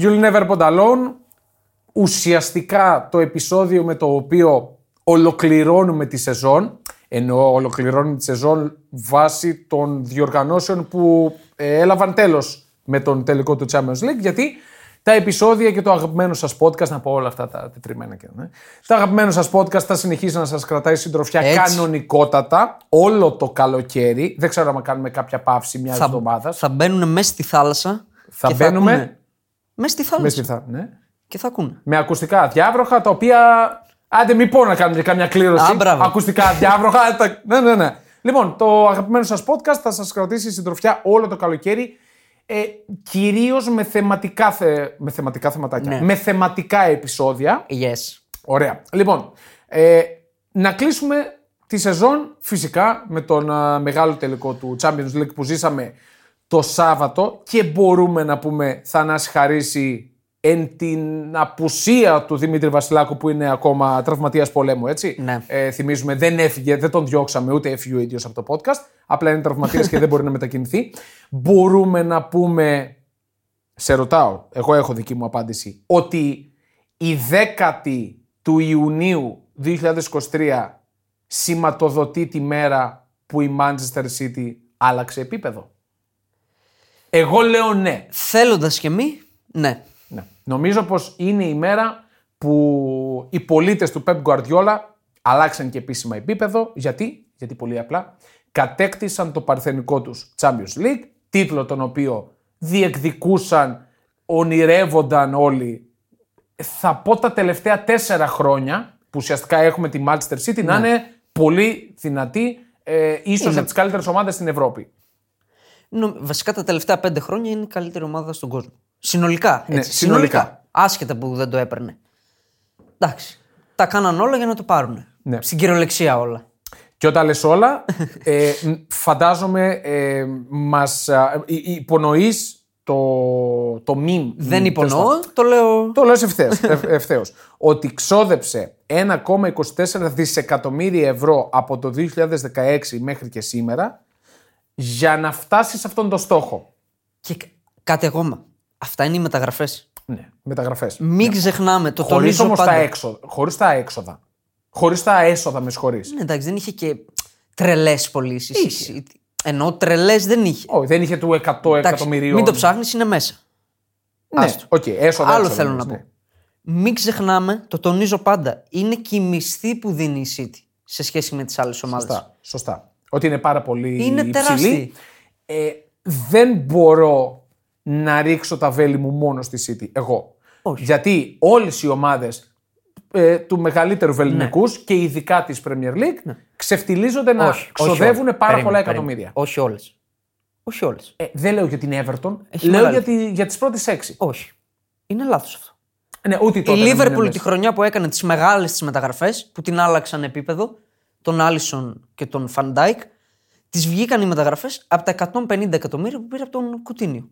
You'll Never Put Alone. Ουσιαστικά το επεισόδιο με το οποίο ολοκληρώνουμε τη σεζόν. Ενώ ολοκληρώνουμε τη σεζόν βάσει των διοργανώσεων που ε, έλαβαν τέλος με τον τελικό του Champions League. Γιατί τα επεισόδια και το αγαπημένο σας podcast, να πω όλα αυτά τα τετριμένα και ναι. Το αγαπημένο σας podcast θα συνεχίσει να σας κρατάει συντροφιά Έτσι. κανονικότατα όλο το καλοκαίρι. Δεν ξέρω αν κάνουμε κάποια παύση μιας Θα, εβδομάδας. θα μπαίνουν μέσα στη θάλασσα. Θα και μπαίνουμε- ακούνε. Μέσα στη θάλασσα. Μες στη θα- ναι. Και θα ακούνε. Με ακουστικά διάβροχα τα οποία. Άντε, μην πω να κάνουμε και καμιά κλήρωση. Α, μπράβο. ακουστικά διάβροχα. τα- Ναι, ναι, ναι. Λοιπόν, το αγαπημένο σας podcast θα σας κρατήσει συντροφιά όλο το καλοκαίρι. Ε, Κυρίως με θεματικά, θε... με θεματικά θεματάκια. Ναι. Με θεματικά επεισόδια. Yes. Ωραία. Λοιπόν, ε, να κλείσουμε τη σεζόν φυσικά με τον α, μεγάλο τελικό του Champions League που ζήσαμε το Σάββατο και μπορούμε να πούμε Θανάση Χαρίση εν την απουσία του Δημήτρη Βασιλάκου που είναι ακόμα τραυματίας πολέμου, έτσι. Ναι. Ε, θυμίζουμε, δεν έφυγε, δεν τον διώξαμε, ούτε έφυγε ο ίδιος από το podcast. Απλά είναι τραυματίας και δεν μπορεί να μετακινηθεί. Μπορούμε να πούμε σε ρωτάω, εγώ έχω δική μου απάντηση, ότι η 10η του Ιουνίου 2023 σηματοδοτεί τη μέρα που η Manchester City άλλαξε επίπεδο. Εγώ λέω ναι. Θέλοντας και μη, ναι. ναι. Νομίζω πως είναι η μέρα που οι πολίτες του Pep Guardiola αλλάξαν και επίσημα επίπεδο. Γιατί, γιατί πολύ απλά, κατέκτησαν το παρθενικό τους Champions League, τίτλο τον οποίο διεκδικούσαν, ονειρεύονταν όλοι θα πω τα τελευταία τέσσερα χρόνια που ουσιαστικά έχουμε τη Manchester City να είναι πολύ δυνατή, ε, ίσως από τις καλύτερες ομάδες στην Ευρώπη. Νο- Βασικά τα τελευταία πέντε χρόνια είναι η καλύτερη ομάδα στον κόσμο. Συνολικά. Έτσι, Ναι, συνολικά. Άσχετα που δεν το έπαιρνε. Εντάξει. Τα κάναν όλα για να το πάρουν. Ναι. Στην κυριολεξία όλα. Και όταν λες όλα, ε, μ, φαντάζομαι ε, μας α, υ- υ- υπονοείς το, το meme. Δεν μ, υπονοώ, τέλος πάντων. το λέω. Το λέω ευθέως, ευ- ευθέως. Ότι ξόδεψε 1,24 δισεκατομμύρια ευρώ από το 2016 μέχρι και σήμερα για να φτάσεις σε αυτόν τον στόχο. Και κα- κάτι ακόμα. Αυτά είναι οι μεταγραφές. Ναι, μεταγραφές. Μην ξεχνάμε, το Χωρίς τονίζω όμως πάντα. τα έξοδα. Χωρίς τα έξοδα. Χωρίς τα έσοδα, με συγχωρείς. Ναι, εντάξει, δεν είχε και τρελές πωλήσεις. Είχε. Ενώ τρελές δεν είχε. Όχι, δεν είχε του 100 Εντάξει, εκατομμυρίων. μην το ψάχνεις, είναι μέσα. Ναι, Άστο. οκ, έσοδα. Άλλο έξοδα, θέλω να λες, πω. ναι. Μην ξεχνάμε, το τονίζω πάντα, είναι και η μισθή που δίνει η City σε σχέση με τις άλλες ομάδες. Σωστά, σωστά. Ότι είναι πάρα πολύ Είναι υψηλή. τεράστιη. Ε, δεν μπορώ να ρίξω τα βέλη μου μόνο στη City. Εγώ. Όχι. Γιατί όλες οι ομάδες ε, του μεγαλύτερου βεληνικούς Ναι. και ειδικά της Premier League ξεφτιλίζονται να ξοδεύουν όλες. πάρα Περίμενε, πολλά περίμενε. εκατομμύρια. Όχι όλες. Όχι όλες. Ε, δεν λέω για την Everton, Έχει λέω μεγάλη. για, τη, για τις πρώτες έξι. Όχι. Είναι λάθος αυτό. Ναι, ούτε Η τότε να μην είναι Λίβερπουλ μέσα. τη χρονιά που έκανε τις μεγάλες τη μεταγραφές, που την άλλαξαν επίπεδο, τον Άλισον και τον Φαν Ντάικ, τη βγήκαν οι μεταγραφές από τα 150 εκατομμύρια που πήρε από τον Κουτίνιο.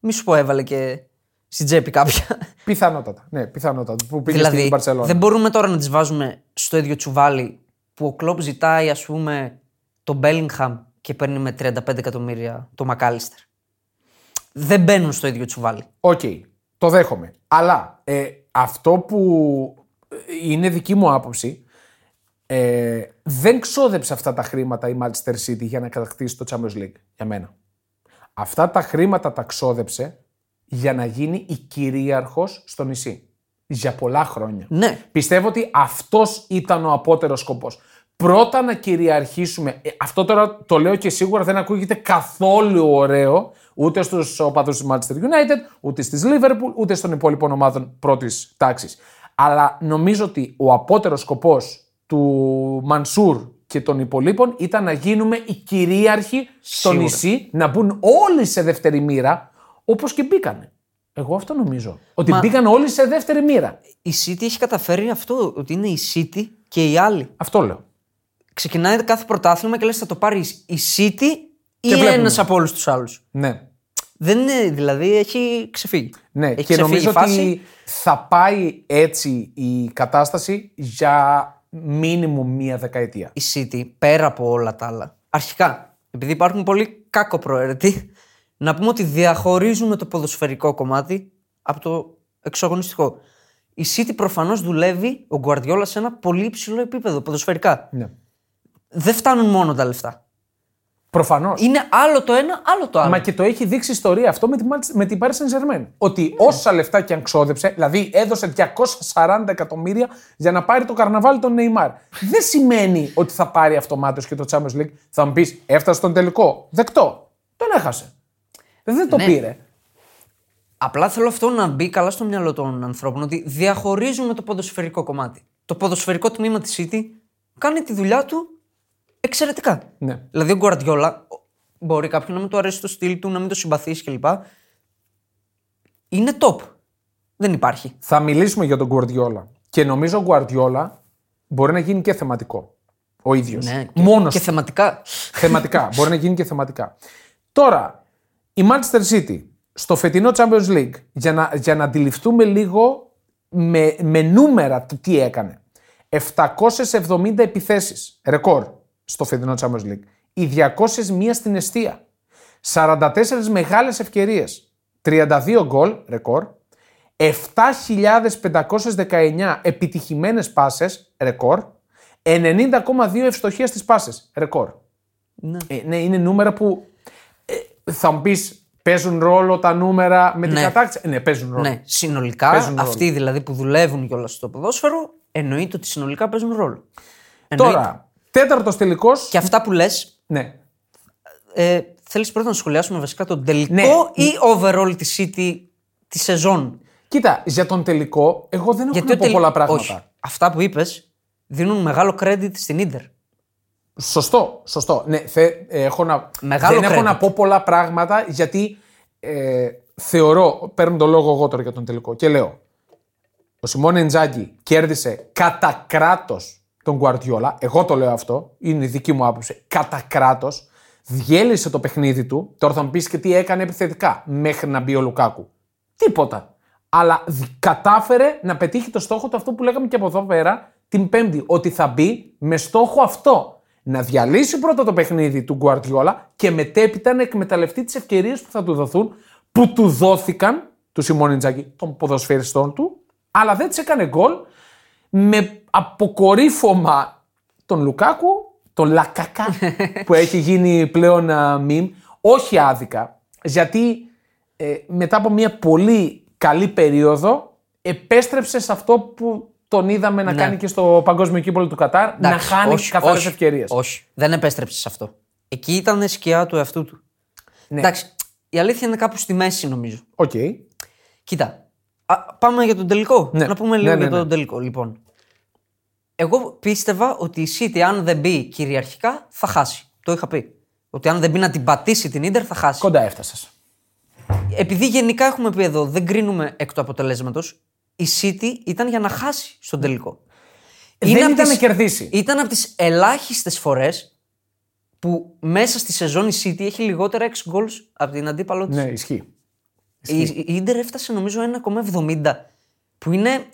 Μη σου πω έβαλε και στην τσέπη κάποια. Πιθανότατα. Ναι, πιθανότατα. Που πήγε στην δηλαδή, Μπαρσελόνα. δεν μπορούμε τώρα να τις βάζουμε στο ίδιο τσουβάλι που ο Κλόπ ζητάει, ας πούμε, τον Μπέλιγχαμ και παίρνει με 35 εκατομμύρια το Μακάλιστερ. Δεν μπαίνουν στο ίδιο τσουβάλι. Οκ, το δέχομαι. Αλλά ε, αυτό που είναι δική μου άποψη, ε, δεν ξόδεψε αυτά τα χρήματα η Manchester City για να κατακτήσει το Champions League, για μένα. Αυτά τα χρήματα τα ξόδεψε για να γίνει η κυρίαρχος στο νησί. Για πολλά χρόνια. Ναι. Πιστεύω ότι αυτός ήταν ο απώτερος σκοπός. Πρώτα να κυριαρχήσουμε. ε, Αυτό τώρα το λέω και σίγουρα δεν ακούγεται καθόλου ωραίο ούτε στους οπαδούς της Manchester United, ούτε στις Liverpool, ούτε στον υπόλοιπο ομάδων πρώτης τάξης. Αλλά νομίζω ότι ο απότερος σκοπός του Μανσούρ και των υπολείπων ήταν να γίνουμε οι κυρίαρχοι στο Σίγουρα. νησί, να μπουν όλοι σε δεύτερη μοίρα, όπως και μπήκανε. Εγώ αυτό νομίζω. Ότι Μα- μπήκαν όλοι σε δεύτερη μοίρα. Η City έχει καταφέρει αυτό, ότι είναι η City και οι άλλοι. Αυτό λέω. Ξεκινάει κάθε πρωτάθλημα και λες θα το πάρει η City ή βλέπουμε. ένας από όλους τους άλλους. Ναι. Δεν είναι, δηλαδή έχει ξεφύγει. Ναι, έχει και ξεφύγει νομίζω η φάση. ότι θα πάει έτσι η κατάσταση για μίνιμουμ μία δεκαετία. Η City πέρα από όλα τα άλλα. Αρχικά, επειδή υπάρχουν πολύ κάκο προαίρετοι, να πούμε ότι διαχωρίζουμε το ποδοσφαιρικό κομμάτι από το εξωαγωνιστικό. Η City προφανώς δουλεύει ο Γκουαρδιόλα σε ένα πολύ υψηλό επίπεδο ποδοσφαιρικά. Ναι. Δεν φτάνουν μόνο τα λεφτά. Προφανώς. Είναι άλλο το ένα, άλλο το άλλο. Μα και το έχει δείξει η ιστορία αυτό με, τη, Manchester- με την Paris Saint-Germain. Ότι όσα λεφτά και αν ξόδεψε, δηλαδή έδωσε 240 εκατομμύρια για να πάρει το καρναβάλι των Neymar. Δεν σημαίνει ότι θα πάρει αυτομάτως και το Champions League. Θα μου πεις, έφτασε στον τελικό. Δεκτό. Τον έχασε. Δεν το Ναι. πήρε. Απλά θέλω αυτό να μπει καλά στο μυαλό των ανθρώπων ότι διαχωρίζουμε το ποδοσφαιρικό κομμάτι. Το ποδοσφαιρικό τμήμα της City κάνει τη δουλειά του εξαιρετικά. Ναι. Δηλαδή ο Γκουαρδιόλα μπορεί κάποιον να μην του αρέσει το στυλ του, να μην το συμπαθήσει κλπ. Είναι top. Δεν υπάρχει. Θα μιλήσουμε για τον Guardiola. Και νομίζω ο Guardiola μπορεί να γίνει και θεματικό. Ο ίδιος. Ναι, και, Μόνος και θεματικά. θεματικά. Μπορεί να γίνει και θεματικά. Τώρα, η Manchester City στο φετινό Champions League, για να, για να αντιληφθούμε λίγο με, με νούμερα του τι έκανε. 770 επιθέσεις, ρεκόρ, στο φετινό Champions League. Οι 201 στην αιστεία. 44 μεγάλες ευκαιρίες. 32 γκολ, ρεκόρ. 7.519 επιτυχημένες πάσες, ρεκόρ. 90,2 ευστοχία στις πάσες, ρεκόρ. Ναι. Ε, ναι, είναι νούμερα που ε, θα μου πεις παίζουν ρόλο τα νούμερα με την Ναι. κατάκτηση; Ε, Ναι, παίζουν ρόλο. Ναι, συνολικά Παίζουν ρόλο. αυτοί δηλαδή που δουλεύουν κιόλας στο ποδόσφαιρο εννοείται ότι συνολικά παίζουν ρόλο. Εννοείται. Τώρα, τέταρτος τελικός. Και αυτά που λες, Ναι. ε, θέλεις πρώτα να σχολιάσουμε βασικά τον τελικό Ναι. ή overall τη City τη σεζόν; Κοίτα, για τον τελικό, εγώ δεν έχω Γιατί να ο πω τελ- πολλά πράγματα. Όχι. Αυτά που είπες δίνουν μεγάλο credit στην Ιντερ. Σωστό, σωστό. Ναι, θε, ε, έχω να, Μεγάλο δεν έχω credit. να πω πολλά πράγματα γιατί ε, θεωρώ, παίρνω τον λόγο εγώ τώρα για τον τελικό και λέω ο Σιμών Εντζάκη κέρδισε κατά κράτος τον Γκουαρτιόλα. Εγώ το λέω αυτό, είναι η δική μου άποψη. Κατά κράτος. Διέλυσε το παιχνίδι του. Τώρα θα μου πεις και τι έκανε επιθετικά μέχρι να μπει ο Λουκάκου. Τίποτα. Αλλά δ- κατάφερε να πετύχει το στόχο του αυτό που λέγαμε και από εδώ πέρα την Πέμπτη. Ότι θα μπει με στόχο αυτό. Να διαλύσει πρώτα το παιχνίδι του Γκουαρτιόλα και μετέπειτα να εκμεταλλευτεί τις ευκαιρίες που θα του δοθούν, που του δόθηκαν του Σιμών Ιντζάκη, των ποδοσφαιριστών του, αλλά δεν τι έκανε γκολ με αποκορύφωμα τον Λουκάκου, τον Λακακά που έχει γίνει πλέον α, meme, όχι άδικα, γιατί ε, μετά από μια πολύ καλή περίοδο επέστρεψε σε αυτό που τον είδαμε να κάνει και στο παγκόσμιο κύπολο του Κατάρ, να Εντάξει, χάνει όχι, καθαρές όχι, ευκαιρίες. Όχι, δεν επέστρεψε σε αυτό. Εκεί ήταν σκιά του εαυτού του. Ναι. Εντάξει, η αλήθεια είναι κάπου στη μέση νομίζω. Οκ. Κοίτα, α, πάμε για τον τελικό. Ναι. Να πούμε λίγο Ναι, ναι, για ναι. τον τελικό. Λοιπόν, εγώ πίστευα ότι η City αν δεν μπει κυριαρχικά θα χάσει. Το είχα πει. Ότι αν δεν μπει να την πατήσει την Ίντερ θα χάσει. Κοντά έφτασες. Επειδή γενικά έχουμε πει εδώ, δεν κρίνουμε εκ του αποτελέσματος, η City ήταν για να χάσει στον τελικό. Δεν απ' ήταν τις- να κερδίσει. Ήταν από τις ελάχιστες φορές που μέσα στη σεζόν η City έχει λιγότερα 6 goals από την αντίπαλό της. Ναι, ισχύει. Η, η Ίντερ έφτασε νομίζω 1,70 που είναι.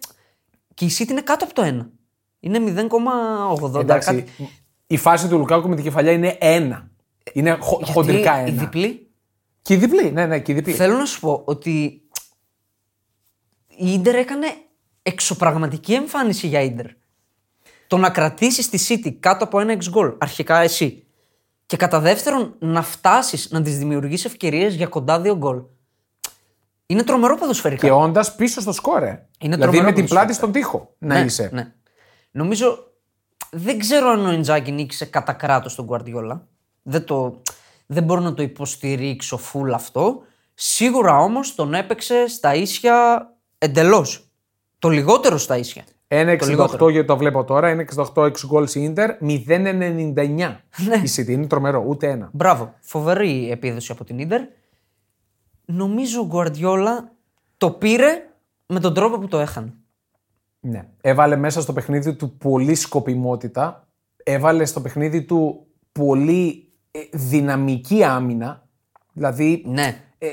και η City είναι κάτω από το 1. Είναι 0,80. Εντάξει, κάτι. η φάση του Λουκάκου με την κεφαλιά είναι ένα. Είναι χο- Γιατί χοντρικά Η ένα. διπλή; Και η διπλή, ναι, ναι, και η διπλή. Θέλω να σου πω ότι η Ίντερ έκανε εξωπραγματική εμφάνιση για Ίντερ. Το να κρατήσεις τη City κάτω από ένα 6 goal, αρχικά εσύ. Και κατά δεύτερον, να φτάσεις να της δημιουργήσει ευκαιρίες για κοντά δύο γκολ. Είναι τρομερό ποδοσφαιρικά. Και όντας πίσω στο σκόρε. Είναι δηλαδή τρομερό με την ποδοσφαιρικά. πλάτη στον τοίχο να είσαι. Ναι. Νομίζω. Δεν ξέρω αν ο Ιντζάκη νίκησε κατά κράτος τον Guardiola. Δεν, το, δεν μπορώ να το υποστηρίξω φουλ αυτό. Σίγουρα όμως τον έπαιξε στα ίσια εντελώς. Το λιγότερο στα ίσια. Το 1,68 λιγότερο. γιατί το βλέπω τώρα, 1,68 6 γκολ η Ίντερ, 0,99 Ναι. η City. Είναι τρομερό, ούτε ένα. Μπράβο. Φοβερή επίδοση από την Ίντερ. Νομίζω ο Guardiola το πήρε με τον τρόπο που το έχανε. Ναι. Έβαλε μέσα στο παιχνίδι του πολύ σκοπιμότητα. Έβαλε στο παιχνίδι του πολύ ε, δυναμική άμυνα. Δηλαδή Ναι. ε,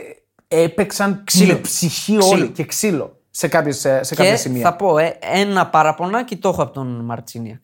έπαιξαν Ξύλο. με ψυχή Ξύλο. όλοι και ξύλο σε, κάποιες, σε σε Και κάποια σημεία. θα πω, ε, ένα παραπονάκι το έχω από τον Μαρτσίνιακ.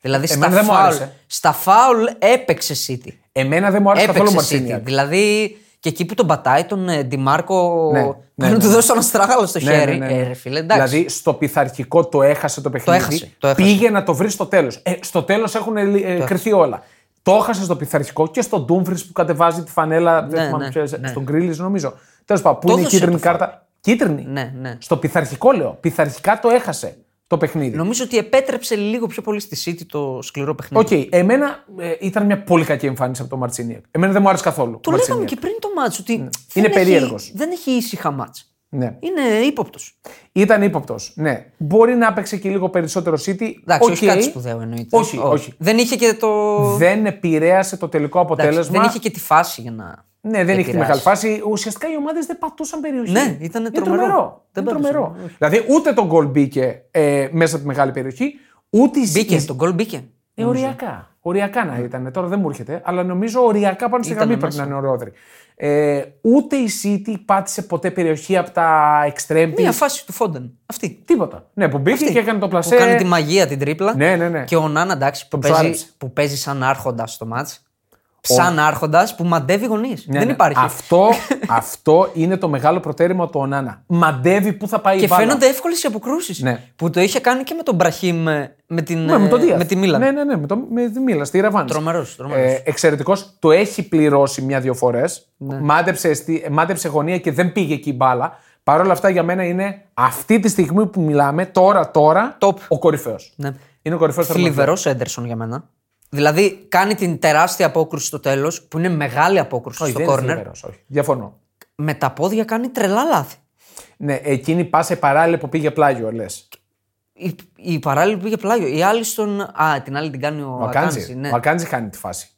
Δηλαδή στα Εμένα δεν μου φάουλ, άρεσε. στα φάουλ έπαιξε City. Εμένα δεν μου άρεσε καθόλου ο Έπαιξε City. Μαρσίνιακ. Δηλαδή Και εκεί που τον πατάει τον ε, Ντιμάρκο. Ναι, ναι, πρέπει να ναι. του δώσει τον αστράγαλο στο Ναι, χέρι. ναι, ναι, ναι. Ε, ρε φίλε, εντάξει. Δηλαδή στο πειθαρχικό το έχασε το παιχνίδι. έχασε, το έχασε. Πήγε να το βρει στο τέλος. Ε, στο τέλος έχουν ε, κρυθεί όλα. Το έχασε στο πειθαρχικό και στον Ντούμφρις που κατεβάζει τη φανέλα. δεν Ναι, θυμάμαι ναι, ποιος, ναι. Στον Γκρίλις, νομίζω. Τέλος πάντων, που Το είναι η έδωσε κίτρινη το φάουλ. κάρτα. Κίτρινη; Ναι, ναι. Στο πειθαρχικό λέω. Πειθαρχικά το έχασε το παιχνίδι. Νομίζω ότι επέτρεψε λίγο πιο πολύ στη City το σκληρό παιχνίδι. Οκ, εμένα ε, ήταν μια πολύ κακή εμφάνιση από τον Μαρτσινίεκ. Εμένα δεν μου άρεσε καθόλου. Το ο λέγαμε Μαρτσινίεκ. και πριν το μάτς ότι. δεν Είναι έχει- περίεργος. Δεν έχει ήσυχα μάτς. Ναι. Είναι ύποπτος. Ήταν ύποπτος. Ναι. Μπορεί να έπαιξε και λίγο περισσότερο City. Εντάξει, όχι Οκ. κάτι σπουδαίο εννοείται. Όχι, όχι. Δεν είχε και το. Δεν επηρέασε το τελικό Εντάξει, αποτέλεσμα. δεν είχε και τη φάση για να. Ναι, δεν είχε τη επηρεάσει. μεγάλη φάση. Ουσιαστικά οι ομάδες δεν πατούσαν περιοχή. Ναι, ήτανε Είναι τρομερό. τρομερό. Δεν Είναι πατούσαν, τρομερό. Δηλαδή ούτε το γκολ μπήκε ε, μέσα από τη μεγάλη περιοχή, ούτε η Μπήκε, η- το γκολ μπήκε. Ε, οριακά. Οριακά να ήταν. Τώρα δεν μου έρχεται, αλλά νομίζω οριακά πάνω στη Ήτανε γραμμή πρέπει μέσα. να είναι ορόδρυ. Ε, ούτε η City πάτησε ποτέ περιοχή από τα extreme. Μία φάση του Φόντεν. Αυτή. Τίποτα. Ναι, που μπήκε και έκανε το Που πλασέ. κάνει τη μαγεία την τρίπλα. Ναι, ναι, ναι. Και ο Νάνα εντάξει που Τον παίζει, ψάρεψε. που παίζει σαν άρχοντας στο μάτς. Σαν άρχοντας που μαντεύει γονείς. Ναι, δεν ναι. υπάρχει. Αυτό, αυτό είναι το μεγάλο προτέρημα του Ονάνα. Μαντεύει πού θα πάει Και η μπάλα. φαίνονται εύκολες οι αποκρούσεις. Ναι. Που το είχε κάνει και με τον Μπραχήμ ε, με, την, Ναι, με, τον ε, Δίαθ. με τη Μίλαν. Ναι, ναι, ναι, με, το, με τη Μίλαν, στη Ραβάνη. Τρομερός, τρομερός. Ε, Εξαιρετικός. Το έχει πληρώσει μια-δυο φορές. Ναι. Μάντεψε, στη- μάντεψε γωνία και δεν πήγε εκεί η μπάλα. Παρ' όλα αυτά για μένα είναι αυτή τη στιγμή που μιλάμε, τώρα, τώρα, Top. ο κορυφαίος. Ναι. Είναι ο κορυφαίος Θλιβερός Έντερσον για μένα. Δηλαδή κάνει την τεράστια απόκρουση στο τέλος, που είναι μεγάλη απόκρουση στο κόρνερ. όχι. Διαφωνώ. Με τα πόδια κάνει τρελά λάθη. Ναι, εκείνη πάσε παράλληλα που πήγε πλάγιο, λες. Η, η παράλληλη που πήγε πλάγιο. Η άλλη στον. Α, την άλλη την κάνει ο, Ο Ακάνζη. Ακάντζη. Ναι. Ο Ακάντζη χάνει τη φάση.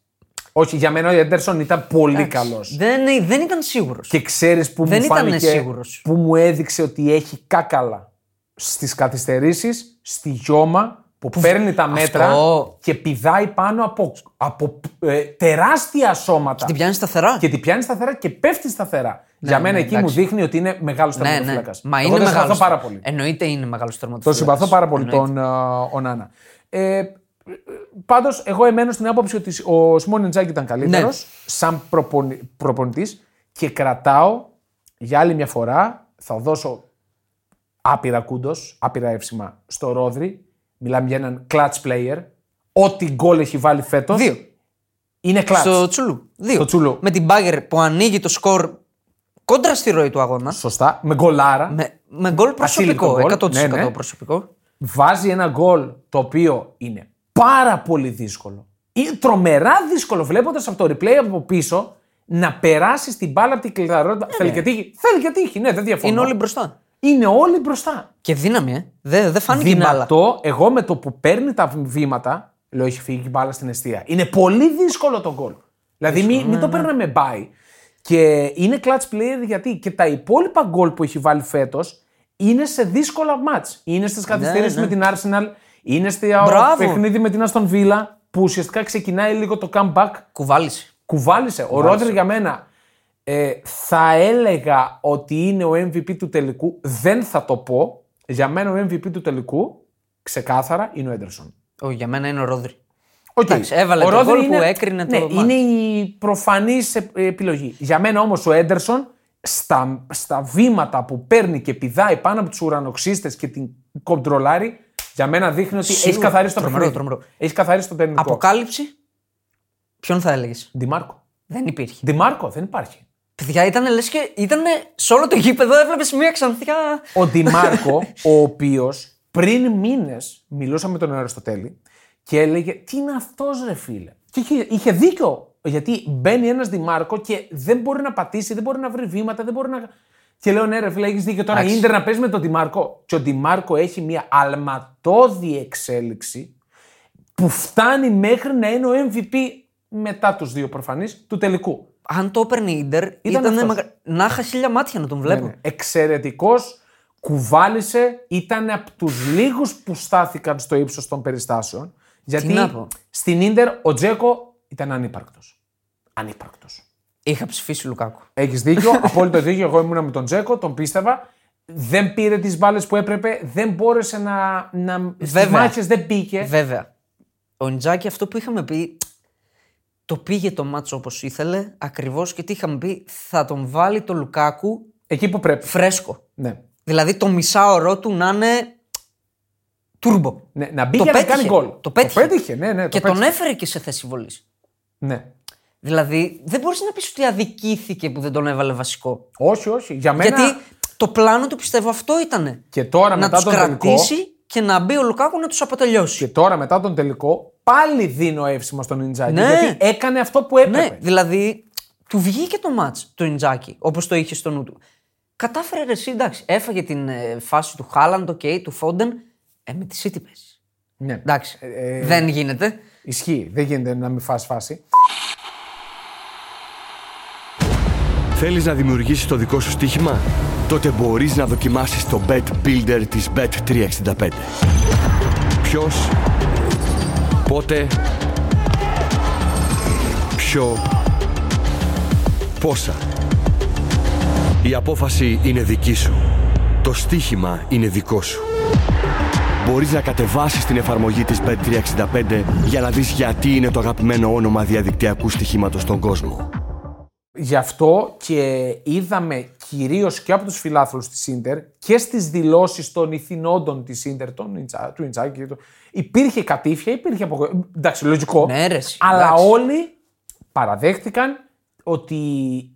Όχι, για μένα ο Έντερσον ήταν πολύ καλός. Δεν, δεν ήταν σίγουρος. Και ξέρεις που Δεν μου ήταν φάνηκε. σίγουρος. Που μου έδειξε ότι έχει κάκαλα στις καθυστερήσεις, στη γιώμα που, παίρνει τα μέτρα Αυτό. και πηδάει πάνω από, από ε, τεράστια σώματα. Την πιάνει σταθερά. Και την πιάνει σταθερά και πέφτει σταθερά. Για μένα ναι, εκεί εντάξει. μου δείχνει ότι είναι μεγάλο ναι, ναι. τερματοφύλακα. Μα Εγώ είναι τον μεγάλο. συμπαθώ πάρα πολύ. Εννοείται είναι μεγάλο Τον τερματοφύλακα. συμπαθώ πάρα πολύ τον ο Νάνα. Ε, Πάντως, εγώ εμένω στην άποψη ότι ο Σιμών Ιντζάκη ήταν καλύτερος Ναι. σαν προπονη, προπονητής και κρατάω για άλλη μια φορά. Θα δώσω άπειρα κούντος, άπειρα εύσημα στο Ρόδρυ. Μιλάμε για έναν clutch player. Ό,τι γκολ έχει βάλει φέτος. Δύο. Είναι clutch. Στο Τσουλού. Δύο. Στο Τσουλού. Με την Μπάγκερ που ανοίγει το σκορ κόντρα στη ροή του αγώνα. Σωστά. Με γκολάρα. Με, με γκολ προσωπικό. Ασύλληπτο γκολ. 100% Ναι, ναι. προσωπικό. βάζει ένα γκολ το οποίο είναι πάρα πολύ δύσκολο. Είναι τρομερά δύσκολο βλέποντας από το replay από πίσω να περάσεις την μπάλα από την κλειδαρότητα. Θέλει και τύχη. Θέλει και τύχη, ναι, δεν διαφωνώ. Είναι όλοι μπροστά. Είναι όλοι μπροστά. Και δύναμη, ε. Δεν δεν φάνηκε η μπάλα. Δυνατό, εγώ με το που παίρνει τα βήματα, λέω έχει φύγει η μπάλα στην αιστεία. Είναι πολύ δύσκολο το γκολ. Δηλαδή μην, μην ναι, το παίρναμε μπάι. Και είναι clutch player γιατί και τα υπόλοιπα γκολ που έχει βάλει φέτος είναι σε δύσκολα μάτς. Είναι στις καθυστερήσεις ναι. με την Arsenal, είναι στο Μπράβο. παιχνίδι με την Aston Villa που ουσιαστικά ξεκινάει λίγο το comeback. Κουβάλισε. Κουβάλισε. Ο Ρόδρυ για μένα ε, θα έλεγα ότι είναι ο MVP του τελικού. Δεν θα το πω. Για μένα ο MVP του τελικού ξεκάθαρα είναι ο Έντερσον. Όχι, για μένα είναι ο Ρόδρυ. Okay. Εντάξει, έβαλε το γκολ που έκρινε το ναι, μάτς. είναι η προφανής επιλογή. Για μένα όμως ο Έντερσον στα, στα βήματα που παίρνει και πηδάει πάνω από τους ουρανοξύστες και την κοντρολάρει, για μένα δείχνει ότι Σίγουρα. έχει καθαρίσει το Τρομερό, παιχνίδι. τρομερό. Έχει καθαρίσει το τεχνικό. Αποκάλυψη. Ποιον θα έλεγες; Ντιμάρκο. Δεν υπήρχε. Ντιμάρκο, δεν υπάρχει. Παιδιά, ήταν λες και ήταν σε όλο το γήπεδο, έβλεπες μια ξανθιά. Ο Ντιμάρκο, ο οποίος πριν μήνες μιλούσα με τον Αριστοτέλη και έλεγε Τι είναι αυτός, ρε φίλε; Και είχε, είχε δίκιο. Γιατί μπαίνει ένας Ντιμάρκο και δεν μπορεί να πατήσει, δεν μπορεί να βρει βήματα, δεν μπορεί να. Και λέω ναι, ρε φίλε, έχεις δίκιο τώρα. Εντάξει. Ίντερ να παίζει με τον Ντιμάρκο. Και ο Ντιμάρκο έχει μια αλματώδη εξέλιξη που φτάνει μέχρι να είναι ο MVP μετά τους δύο προφανείς του τελικού. Αν το έπαιρνε η Ιντερ, Ήταν ήταν αυτός. μεγα... να είχα χίλια μάτια να τον βλέπω. Ναι, Εξαιρετικός, κουβάλισε, ήταν από τους λίγους που στάθηκαν στο ύψος των περιστάσεων. Γιατί να πω. στην ντερ ο Τζέκο ήταν ανύπαρκτος. Ανύπαρκτος. Είχα ψηφίσει Λουκάκου. Έχεις δίκιο, απόλυτο δίκιο. Εγώ ήμουνα με τον Τζέκο, τον πίστευα. Δεν πήρε τις μπάλες που έπρεπε, δεν μπόρεσε να. να στις Βέβαια. μάχες δεν μπήκε. Βέβαια. Ο Ντζάκη αυτό που είχαμε πει. Το πήγε το μάτσο όπως ήθελε, ακριβώς και τι είχαμε πει, θα τον βάλει το Λουκάκου Εκεί που πρέπει. φρέσκο. Ναι. Δηλαδή το μισάωρο του να είναι τούρμπο. ναι. Να μπει και να κάνει γκολ. Το πέτυχε. ναι, ναι. και το τον πέτυχε. έφερε και σε θέση βολής. Ναι. Δηλαδή δεν μπορείς να πεις ότι αδικήθηκε που δεν τον έβαλε βασικό. Όχι, όχι. Για μένα. Γιατί το πλάνο του πιστεύω αυτό ήταν. Και τώρα να μετά τους τον τελικό. κρατήσει και να μπει ο Λουκάκου να τους αποτελειώσει. Και τώρα μετά τον τελικό πάλι δίνω εύσημα στον Ιντζάγκι. Ναι. Γιατί έκανε αυτό που έπρεπε. Ναι, δηλαδή του βγήκε το μάτς το Ιντζάγκι, όπως το είχε στο νου του. Κατάφερε ρε, εσύ, εντάξει, έφαγε την ε, φάση του Χάλαντ, οκ, του Φόντεν. Ε, με τη City παίζει. Ναι. Εντάξει, Ε, δεν γίνεται. Ισχύει. Δεν γίνεται να μην φας φάση. Θέλεις να δημιουργήσεις το δικό σου στοίχημα; Τότε μπορείς να δοκιμάσεις το Bet Builder της Bet365. Ποιος, πότε, ποιο, πόσα. Η απόφαση είναι δική σου. Το στοίχημα είναι δικό σου. Μπορείς να κατεβάσεις την εφαρμογή της Bet365 για να δεις γιατί είναι το αγαπημένο όνομα διαδικτυακού στοιχήματος στον κόσμο. Γι' αυτό και είδαμε κυρίως και από τους φιλάθλους της Ίντερ και στις δηλώσεις των ιθυνόντων της Ίντερ, των Ιντσα- του Ιντσάκη. και του- Υπήρχε κατήφεια, υπήρχε απο... Εντάξει, λογικό. Ναι, ρε, εσύ, αλλά εντάξει. όλοι παραδέχτηκαν ότι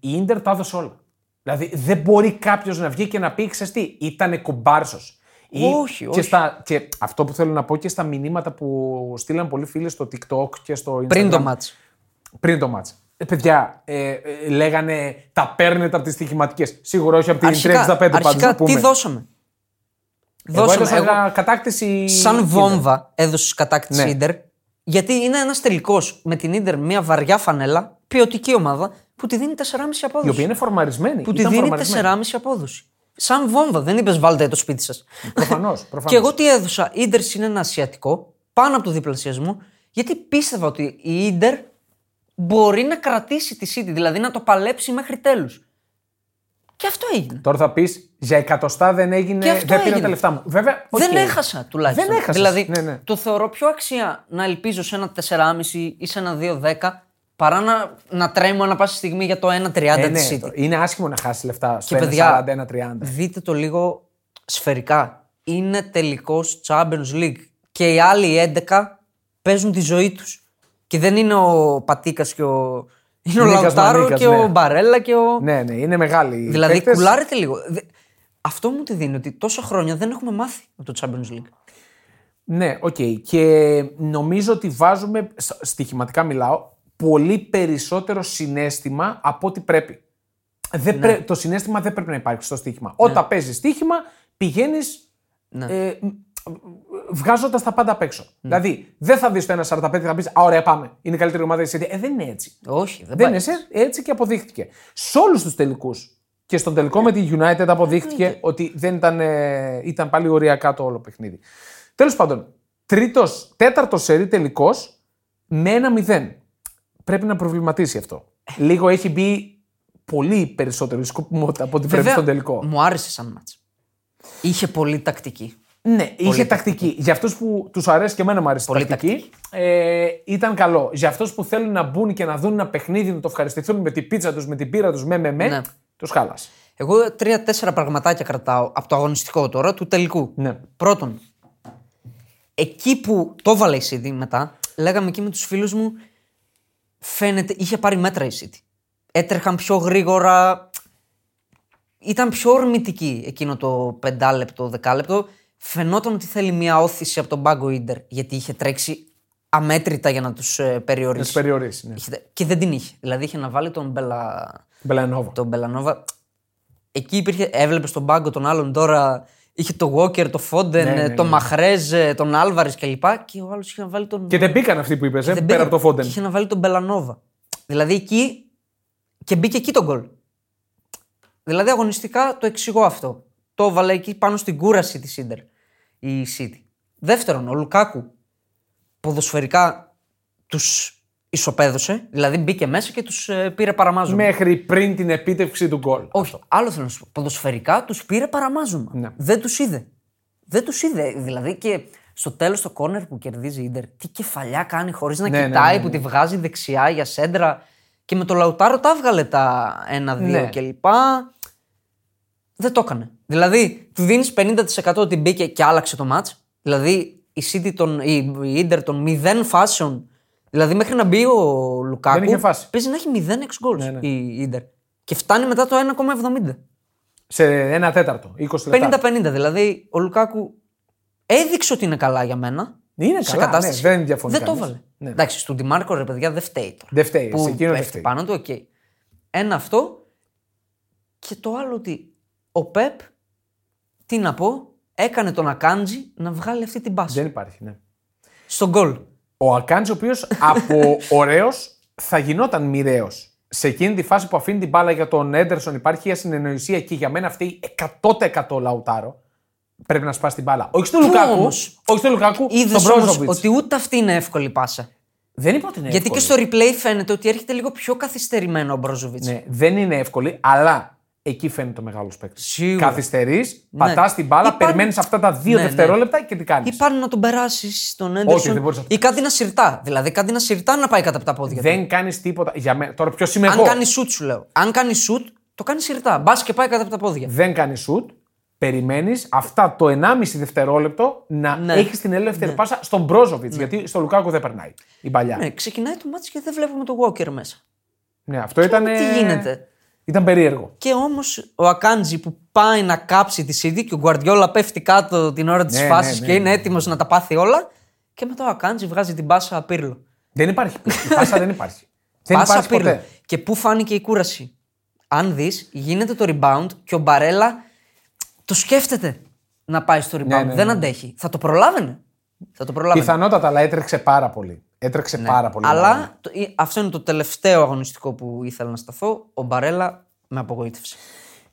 η Ίντερ τα έδωσε όλα. Δηλαδή δεν μπορεί κάποιος να βγει και να πει, ξέρεις τι, ήταν κομπάρσο. Όχι, και, όχι. στα, και αυτό που θέλω να πω και στα μηνύματα που στείλαν πολλοί φίλοι στο TikTok και στο Instagram. Πριν το μάτς. Πριν το μάτς. Ε, παιδιά, ε, ε, λέγανε τα παίρνετε από τις στοιχηματικές. Σίγουρα όχι από την 365 πάντως αρχικά να πούμε. τι δώσαμε; Εγώ δώσαμε. έδωσα Εγώ- κατάκτηση. σαν βόμβα έδωσε κατάκτηση Ναι. Ίντερ. Γιατί είναι ένας τελικός με την Ίντερ μια βαριά φανέλα, ποιοτική ομάδα, που τη δίνει 4,5 απόδοση. Η οποία είναι φορμαρισμένη. που τη Ήταν δίνει φορμαρισμένη. 4,5 απόδοση. Σαν βόμβα, δεν είπες βάλτε το σπίτι σας. Προφανώς, προφανώς. Και εγώ τι έδωσα. Ίντερ είναι ένα ασιατικό, πάνω από το διπλασιασμό, γιατί πίστευα ότι η Ίντερ μπορεί να κρατήσει τη City, δηλαδή να το παλέψει μέχρι τέλους. Και αυτό έγινε. Τώρα θα πεις για εκατοστά δεν έγινε. Και αυτό δεν πήρα έγινε. τα λεφτά μου. Βέβαια. οκ. Δεν έχασα τουλάχιστον. Δεν έχασες. Δηλαδή, Ναι, ναι. το θεωρώ πιο αξία να ελπίζω σε ένα 4,5 ή σε ένα 2,10 παρά να, να τρέμω ανά πάσα στιγμή για το 1,30 Ε, της ναι, City. το- είναι άσχημο να χάσεις λεφτά στο Και παιδιά, 1,40-1,30. δείτε το λίγο σφαιρικά. Είναι τελικός Champions League. Και οι άλλοι 11 παίζουν τη ζωή τους. Και δεν είναι ο Πατίκας και ο. Είναι ο Νίκας Λαουτάρο Μανίκας, και ναι. ο Μπαρέλα και ο. Ναι, ναι, είναι μεγάλη. οι δηλαδή, παίκτες. κουλάρετε λίγο. Δε- Αυτό μου τη δίνει ότι τόσα χρόνια δεν έχουμε μάθει από το Champions League. Ναι, οκ. Και νομίζω ότι βάζουμε, σ- στοιχηματικά μιλάω, πολύ περισσότερο συναίσθημα από ό,τι πρέπει. Δεν Ναι. πρέ- Το συναίσθημα δεν πρέπει να υπάρχει στο στοίχημα. Όταν παίζεις στοίχημα, πηγαίνεις Ναι. ε, βγάζοντας τα πάντα απ' έξω. Δηλαδή, δεν θα δεις το 1,45 και θα πεις Α, ωραία, πάμε. Είναι η καλύτερη ομάδα της City. Ε, δεν είναι έτσι. Όχι, δεν, Δεν πάει. είναι έτσι, έτσι και αποδείχτηκε. Σε όλους τους τελικούς. Και στον τελικό με τη United αποδείχτηκε ότι δεν ήταν, ε, ήταν πάλι οριακά το όλο παιχνίδι. Τέλος πάντων, τρίτος, τέταρτος σερή τελικός με ένα 0. Πρέπει να προβληματίσει αυτό. Λίγο έχει μπει πολύ περισσότερη σκοπιμότητα από ό,τι πρέπει Βέβαια, στον τελικό. Μου άρεσε σαν μάτς. Είχε πολύ τακτική. Ναι, είχε τακτική. Για αυτούς που τους αρέσει και εμένα μου αρέσει η Πολύ τακτική, ε, ήταν καλό. Για αυτούς που θέλουν να μπουν και να δουν ένα παιχνίδι, να το ευχαριστηθούν με την πίτσα τους, με την πύρα τους, με με με, Ναι. τους χάλασε. Εγώ τρία-τέσσερα πραγματάκια κρατάω από το αγωνιστικό τώρα του τελικού. Ναι. Πρώτον, εκεί που το έβαλε η City μετά, λέγαμε εκεί με τους φίλους μου, φαίνεται, είχε πάρει μέτρα η City. Έτρεχαν πιο γρήγορα. Ήταν πιο ορμητική εκείνο το πεντάλεπτο, δεκάλεπτο. Φαινόταν ότι θέλει μια όθηση από τον πάγκο Ίντερ, γιατί είχε τρέξει αμέτρητα για να τους Να περιορίσει. τους περιορίσει. Ναι. Είχε- Και δεν την είχε. Δηλαδή είχε να βάλει τον Μπελα Μπελανόβα. τον Μπελανόβα. Εκεί υπήρχε, έβλεπες στον πάγκο των άλλων τώρα. Είχε το Walker, το Φόντεν, Ναι, ναι, τον ναι. Μαχρέζ, τον Άλβαρη κλπ. Και ο άλλος είχε να βάλει τον. Και δεν μπήκαν αυτοί που είπες, ε, δεν πέρα μπήκε. από το Φόντεν. Και είχε να βάλει τον Μπελανόβα. Δηλαδή εκεί. Και μπήκε εκεί τον γκολ. Δηλαδή αγωνιστικά το εξηγώ αυτό. Το έβαλε εκεί πάνω στην κούραση της Ίντερ η City. Δεύτερον, ο Λουκάκου ποδοσφαιρικά τους ισοπαίδωσε. Δηλαδή μπήκε μέσα και τους πήρε παραμάζωμα. Μέχρι πριν την επίτευξη του γκολ. Όχι, άλλο θέλω να σου πω. Ποδοσφαιρικά τους πήρε παραμάζωμα. Ναι. Δεν τους είδε. Δεν τους είδε. Δηλαδή και Στο τέλος το κόρνερ που κερδίζει η Ιντερ, τι κεφαλιά κάνει χωρίς να Ναι, ναι, κοιτάει, ναι, που ναι. τη βγάζει δεξιά για σέντρα. Και με το Λαουτάρο τα έβγαλε τα 1-2 Ναι. κλπ. Δεν το έκανε. Δηλαδή, του δίνεις 50% ότι μπήκε και άλλαξε το match. Δηλαδή, η City τον, η, η Inter των 0 φάσεων. Δηλαδή, μέχρι να μπει ο Λουκάκου. Δεν είχε φάση. Παίζει να έχει 0 εξ goals Ναι, ναι. η Inter. Και φτάνει μετά το 1,70. Σε ένα τέταρτο, 20 λεπτά. 50-50. Δηλαδή, ο Λουκάκου έδειξε ότι είναι καλά για μένα. Είναι σε καλά, κατάσταση. ναι, δεν διαφωνεί Δεν το κανείς. έβαλε. Ναι. Εντάξει, στον Ντιμάρκο ρε παιδιά δεν φταίει τώρα. Δεν φταίει, Που σε εκείνο δεν πέφτει φταίει. πάνω του, οκ. Ένα αυτό. Και το άλλο ότι ο Πεπ, τι να πω, έκανε τον Ακάντζι να βγάλει αυτή την πάση. Δεν υπάρχει, ναι. Στο γκολ. Ο Ακάντζι, ο οποίος από ωραίος θα γινόταν μοιραίος. Σε εκείνη τη φάση που αφήνει την μπάλα για τον Έντερσον υπάρχει η ασυνεννοησία και για μένα αυτή 100% λαουτάρο. Πρέπει να σπάσει την μπάλα. Όχι στον Πού Λουκάκου. όμως; Όχι στον Λουκάκου, Είδες στον όμως Μπρόζοβιτς. ότι ούτε αυτή είναι εύκολη πάσα. Δεν είπα ότι είναι Γιατί και εύκολη. στο replay φαίνεται ότι έρχεται λίγο πιο καθυστερημένο ο Μπρόζοβιτς. Ναι, δεν είναι εύκολη, αλλά εκεί φαίνεται το μεγάλο παίκτη. Σίγουρα. Καθυστερείς, Ναι. πατάς την μπάλα, Υπάρχει- περιμένεις αυτά τα δύο Ναι, ναι. δευτερόλεπτα και τι κάνεις. Ή πάλι να τον περάσεις στον δεν Έντερσον. μπορείς να- Ή κάτι να συρτά. Δηλαδή κάτι να συρτά να πάει κάτω από τα πόδια. του. Δεν κάνεις τίποτα. Για μένα, τώρα ποιο είμαι Αν εγώ. κάνει σουτ, σου λέω. Αν κάνει σουτ, το κάνει συρτά. Μπας και πάει κάτω από τα πόδια. δεν κάνει σουτ, περιμένεις αυτά το 1,5 δευτερόλεπτο να Ναι. έχεις την ελεύθερη πάσα στον Μπρόζοβιτς. Γιατί στο Λουκάκου δεν περνάει η παλιά. Ναι, Ναι, ξεκινάει το μάτι και δεν βλέπουμε το Walker μέσα. αυτό ήταν. τι ε, γίνεται; Ήταν περίεργο. Και όμως ο Ακάντζη που πάει να κάψει τη CD και ο Γκουαρδιόλα πέφτει κάτω την ώρα της Ναι, φάσης ναι, και ναι, είναι έτοιμος να τα πάθει όλα. Και μετά ο Ακάντζη βγάζει την πάσα απίρλο. Δεν υπάρχει. Η πάσα δεν υπάρχει. δεν Πάσα υπάρχει απίρλο. ποτέ. Και πού φάνηκε η κούραση; Αν δεις, γίνεται το rebound και ο Μπαρέλα το σκέφτεται να πάει στο rebound. ναι, ναι. Δεν αντέχει. Θα το προλάβαινε. Θα το προλάβαινε. Πιθανότατα, αλλά έτρεξε πάρα πολύ. Έτρεξε πάρα πολύ. μάλλον. Ναι. Αλλά το- ε, αυτό είναι το τελευταίο αγωνιστικό που ήθελα να σταθώ. Ο Μπαρέλα με απογοήτευσε.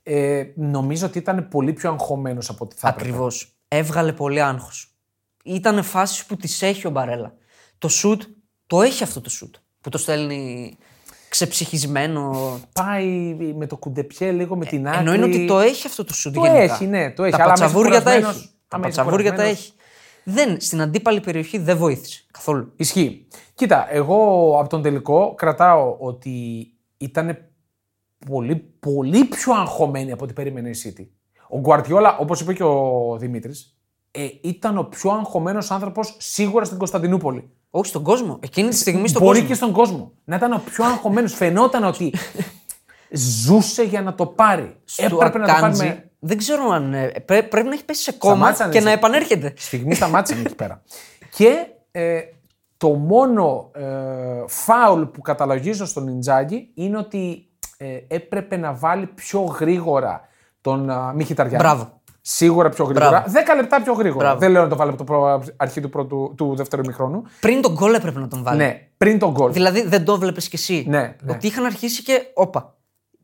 Ε, νομίζω ότι ήταν πολύ πιο αγχωμένος από ό,τι θα έπρεπε. Ακριβώς. Έβγαλε πολύ άγχος. Ήταν φάσεις που τις έχει ο Μπαρέλα. Το σουτ το έχει αυτό το σουτ. Που το στέλνει ξεψυχισμένο. Πάει με το κουντεπιέ λίγο με την άκρη. Ενώ είναι ότι το έχει αυτό το σουτ. Το γενικά. έχει, ναι, το έχει. Τα Αλλά άμα είσαι πατσαβούρια τα κουρασμένος- έχει. Τα άμα είσαι πατσαβούρια τα κουρασμένος- έχει. Δεν, στην αντίπαλη περιοχή δεν βοήθησε καθόλου. Ισχύει. Κοίτα, εγώ από τον τελικό κρατάω ότι ήταν πολύ, πολύ πιο αγχωμένη από ό,τι περίμενε η City. Ο Γκουαρτιόλα, όπως είπε και ο Δημήτρης, ε, ήταν ο πιο αγχωμένος άνθρωπος σίγουρα στην Κωνσταντινούπολη. Όχι στον κόσμο. Εκείνη τη στιγμή στον Μπορεί κόσμο. και στον κόσμο. Να ήταν ο πιο αγχωμένος. Φαινόταν ότι ζούσε για να το πάρει. Του Έπρεπε να το πάρει Ακάντζη, με. Δεν ξέρω αν. ε, πρέ- πρέπει να έχει πέσει σε κόμμα Σταμάτησαν και έτσι. να επανέρχεται. Στιγμή σταμάτησαν εκεί πέρα. Και ε, το μόνο ε, φάουλ που καταλογίζω στον Ιντζάγκη είναι ότι ε, έπρεπε να βάλει πιο γρήγορα τον uh, Μιχηταριάννη. Μπράβο. Σίγουρα πιο γρήγορα. Μπράβο. 10 λεπτά πιο γρήγορα. Μπράβο. Δεν λέω να το βάλει από το προ- αρχή του, πρώτου, του δεύτερου ημιχρόνου. Πριν τον γκολ έπρεπε να τον βάλει. Ναι, πριν τον γκολ. Δηλαδή δεν το βλέπεις κι εσύ. Ναι, ναι. Ότι είχαν αρχίσει και. Όπα.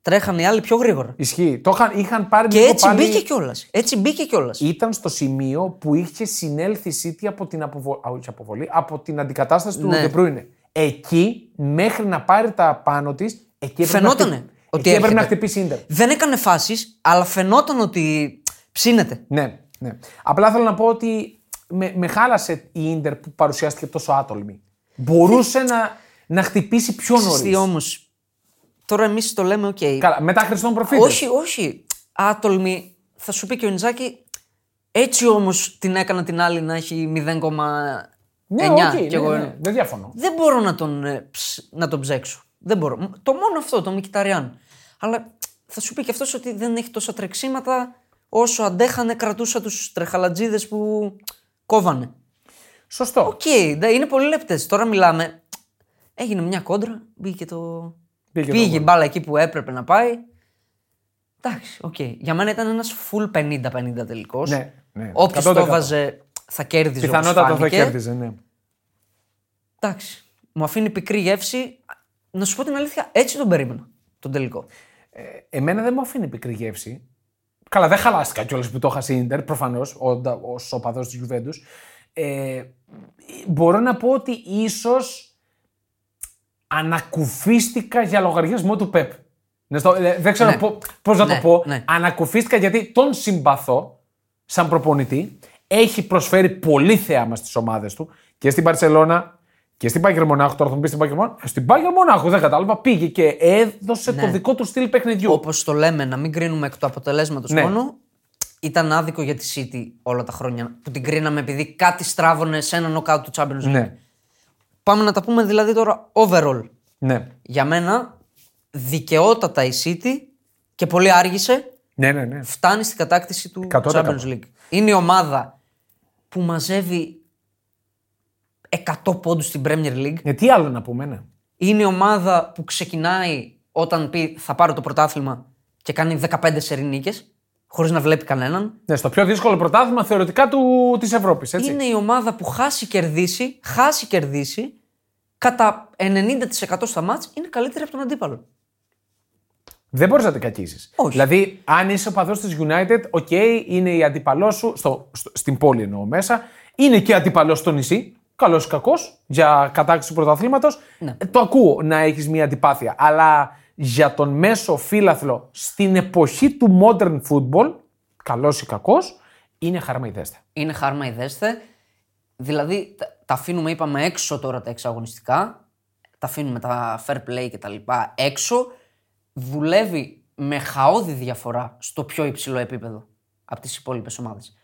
Τρέχανε οι άλλοι πιο γρήγορα. Ισχύει. Το είχαν, είχαν πάρει Και λίγο έτσι πάλι... μπήκε κιόλας. Έτσι μπήκε κιόλας. Ήταν στο σημείο που είχε συνέλθει η City από την, αποβο... α, όχι αποβολή, από την αντικατάσταση του Ναι. De Bruyne. Εκεί, μέχρι να πάρει τα πάνω της, εκεί έπρεπε, Φαινότανε να, χτυ- ότι εκεί έπρεπε να έρχεται. χτυπήσει η Ίντερ. Δεν έκανε φάσεις, αλλά φαινόταν ότι ψήνεται. Ναι, ναι. Απλά θέλω να πω ότι με, με χάλασε η Ίντερ που παρουσιάστηκε τόσο άτολμη. Μπορούσε να, να χτυπήσει πιο Τι νωρίς. όμως; Τώρα εμείς το λέμε, οκ. Καλά, μετά Χριστόν προφήτες. Όχι, όχι. Άτολμη. Θα σου πει και ο Ιντζάγκι. Έτσι όμως την έκανα την άλλη να έχει 0,9. Ναι, οκ, κι ναι, εγώ. ναι, δεν διαφωνώ. Δεν μπορώ να τον, ε, ψ- να τον ψέξω. Δεν μπορώ. Μ, Το μόνο αυτό, το Μχιταριάν. Αλλά θα σου πει και αυτός ότι δεν έχει τόσα τρεξίματα όσο αντέχανε, κρατούσα τους τρεχαλατζίδες που κόβανε. Σωστό. OK, okay, είναι πολύ λεπτές. Τώρα μιλάμε. Έγινε μια κόντρα, μπήκε το. Πήγε το Πήγε γκολ. η μπάλα εκεί που έπρεπε να πάει. Εντάξει, οκ. Για μένα ήταν ένας full 50-50 τελικός. Ναι, ναι, Όποιος 100%. το έβαζε θα κέρδιζε. όπως Πιθανότατα θα φάνηκε. κέρδιζε, ναι. Εντάξει. Μου αφήνει πικρή γεύση. Να σου πω την αλήθεια, έτσι τον περίμενα τον τελικό. Εμένα δεν μου αφήνει πικρή γεύση. Καλά, δεν χαλάστηκα κιόλας που το έχασε η Ιντερ, προφανώς, ω οπαδό της Juventus. Ε, μπορώ να πω ότι ίσως ανακουφίστηκα για λογαριασμό του Πεπ. Να στο- ε, Δεν ξέρω Ναι. πώς να Ναι, το πω. ναι. Ανακουφίστηκα γιατί τον συμπαθώ σαν προπονητή. έχει προσφέρει πολύ θέαμα στις ομάδες του και στην Παρσελώνα και στην Πάγκερ Μονάχου. Τώρα θα μου πεις στην Πάγκερ Μονάχου. Στην Πάγκερ Μονάχου δεν κατάλαβα. Πήγε και έδωσε το δικό του στυλ παιχνιδιού. Όπως το λέμε, να μην κρίνουμε εκ του αποτελέσματος Ναι. μόνο. Ήταν άδικο για τη City όλα τα χρόνια που την κρίναμε επειδή κάτι στράβωνε σε ένα νοκάουτ του Champions League. Ναι, Πάμε να τα πούμε δηλαδή τώρα overall. ναι. Για μένα, δικαιότατα η City και πολύ άργησε, Ναι, ναι, ναι. φτάνει στην κατάκτηση του 100%. Champions League. Είναι η ομάδα που μαζεύει 100 πόντους στην Premier League. Ε, τι άλλο να πούμε, ναι. Είναι η ομάδα που ξεκινάει όταν πει θα πάρω το πρωτάθλημα και κάνει 15 σερή νίκες, χωρίς να βλέπει κανέναν. ναι. Στο πιο δύσκολο πρωτάθλημα θεωρητικά του, της Ευρώπης, έτσι. Είναι η ομάδα που χάσει κερδίσει, χάσει κερδίσει, κατά 90% στα ματς είναι καλύτερη από τον αντίπαλο. Δεν μπορείς να την κακίσεις. Όχι. Δηλαδή, αν είσαι οπαδός της United, OK, είναι η αντίπαλός σου, στο, στο- στην πόλη εννοώ μέσα, είναι και αντίπαλος στο νησί. Καλός ή κακός για κατάκτηση του πρωταθλήματος. Ναι. Το ακούω να έχεις μια αντιπάθεια. Αλλά για τον μέσο φίλαθλο στην εποχή του modern football, καλός ή κακός, είναι χάρμα ιδέσθαι. Είναι χάρμα η δέστε. Δηλαδή, τα, τα αφήνουμε, είπαμε, έξω τώρα τα εξαγωνιστικά. Τα αφήνουμε τα fair play και τα λοιπά έξω. Δουλεύει με χαόδη διαφορά στο πιο υψηλό επίπεδο από τις υπόλοιπες ομάδες.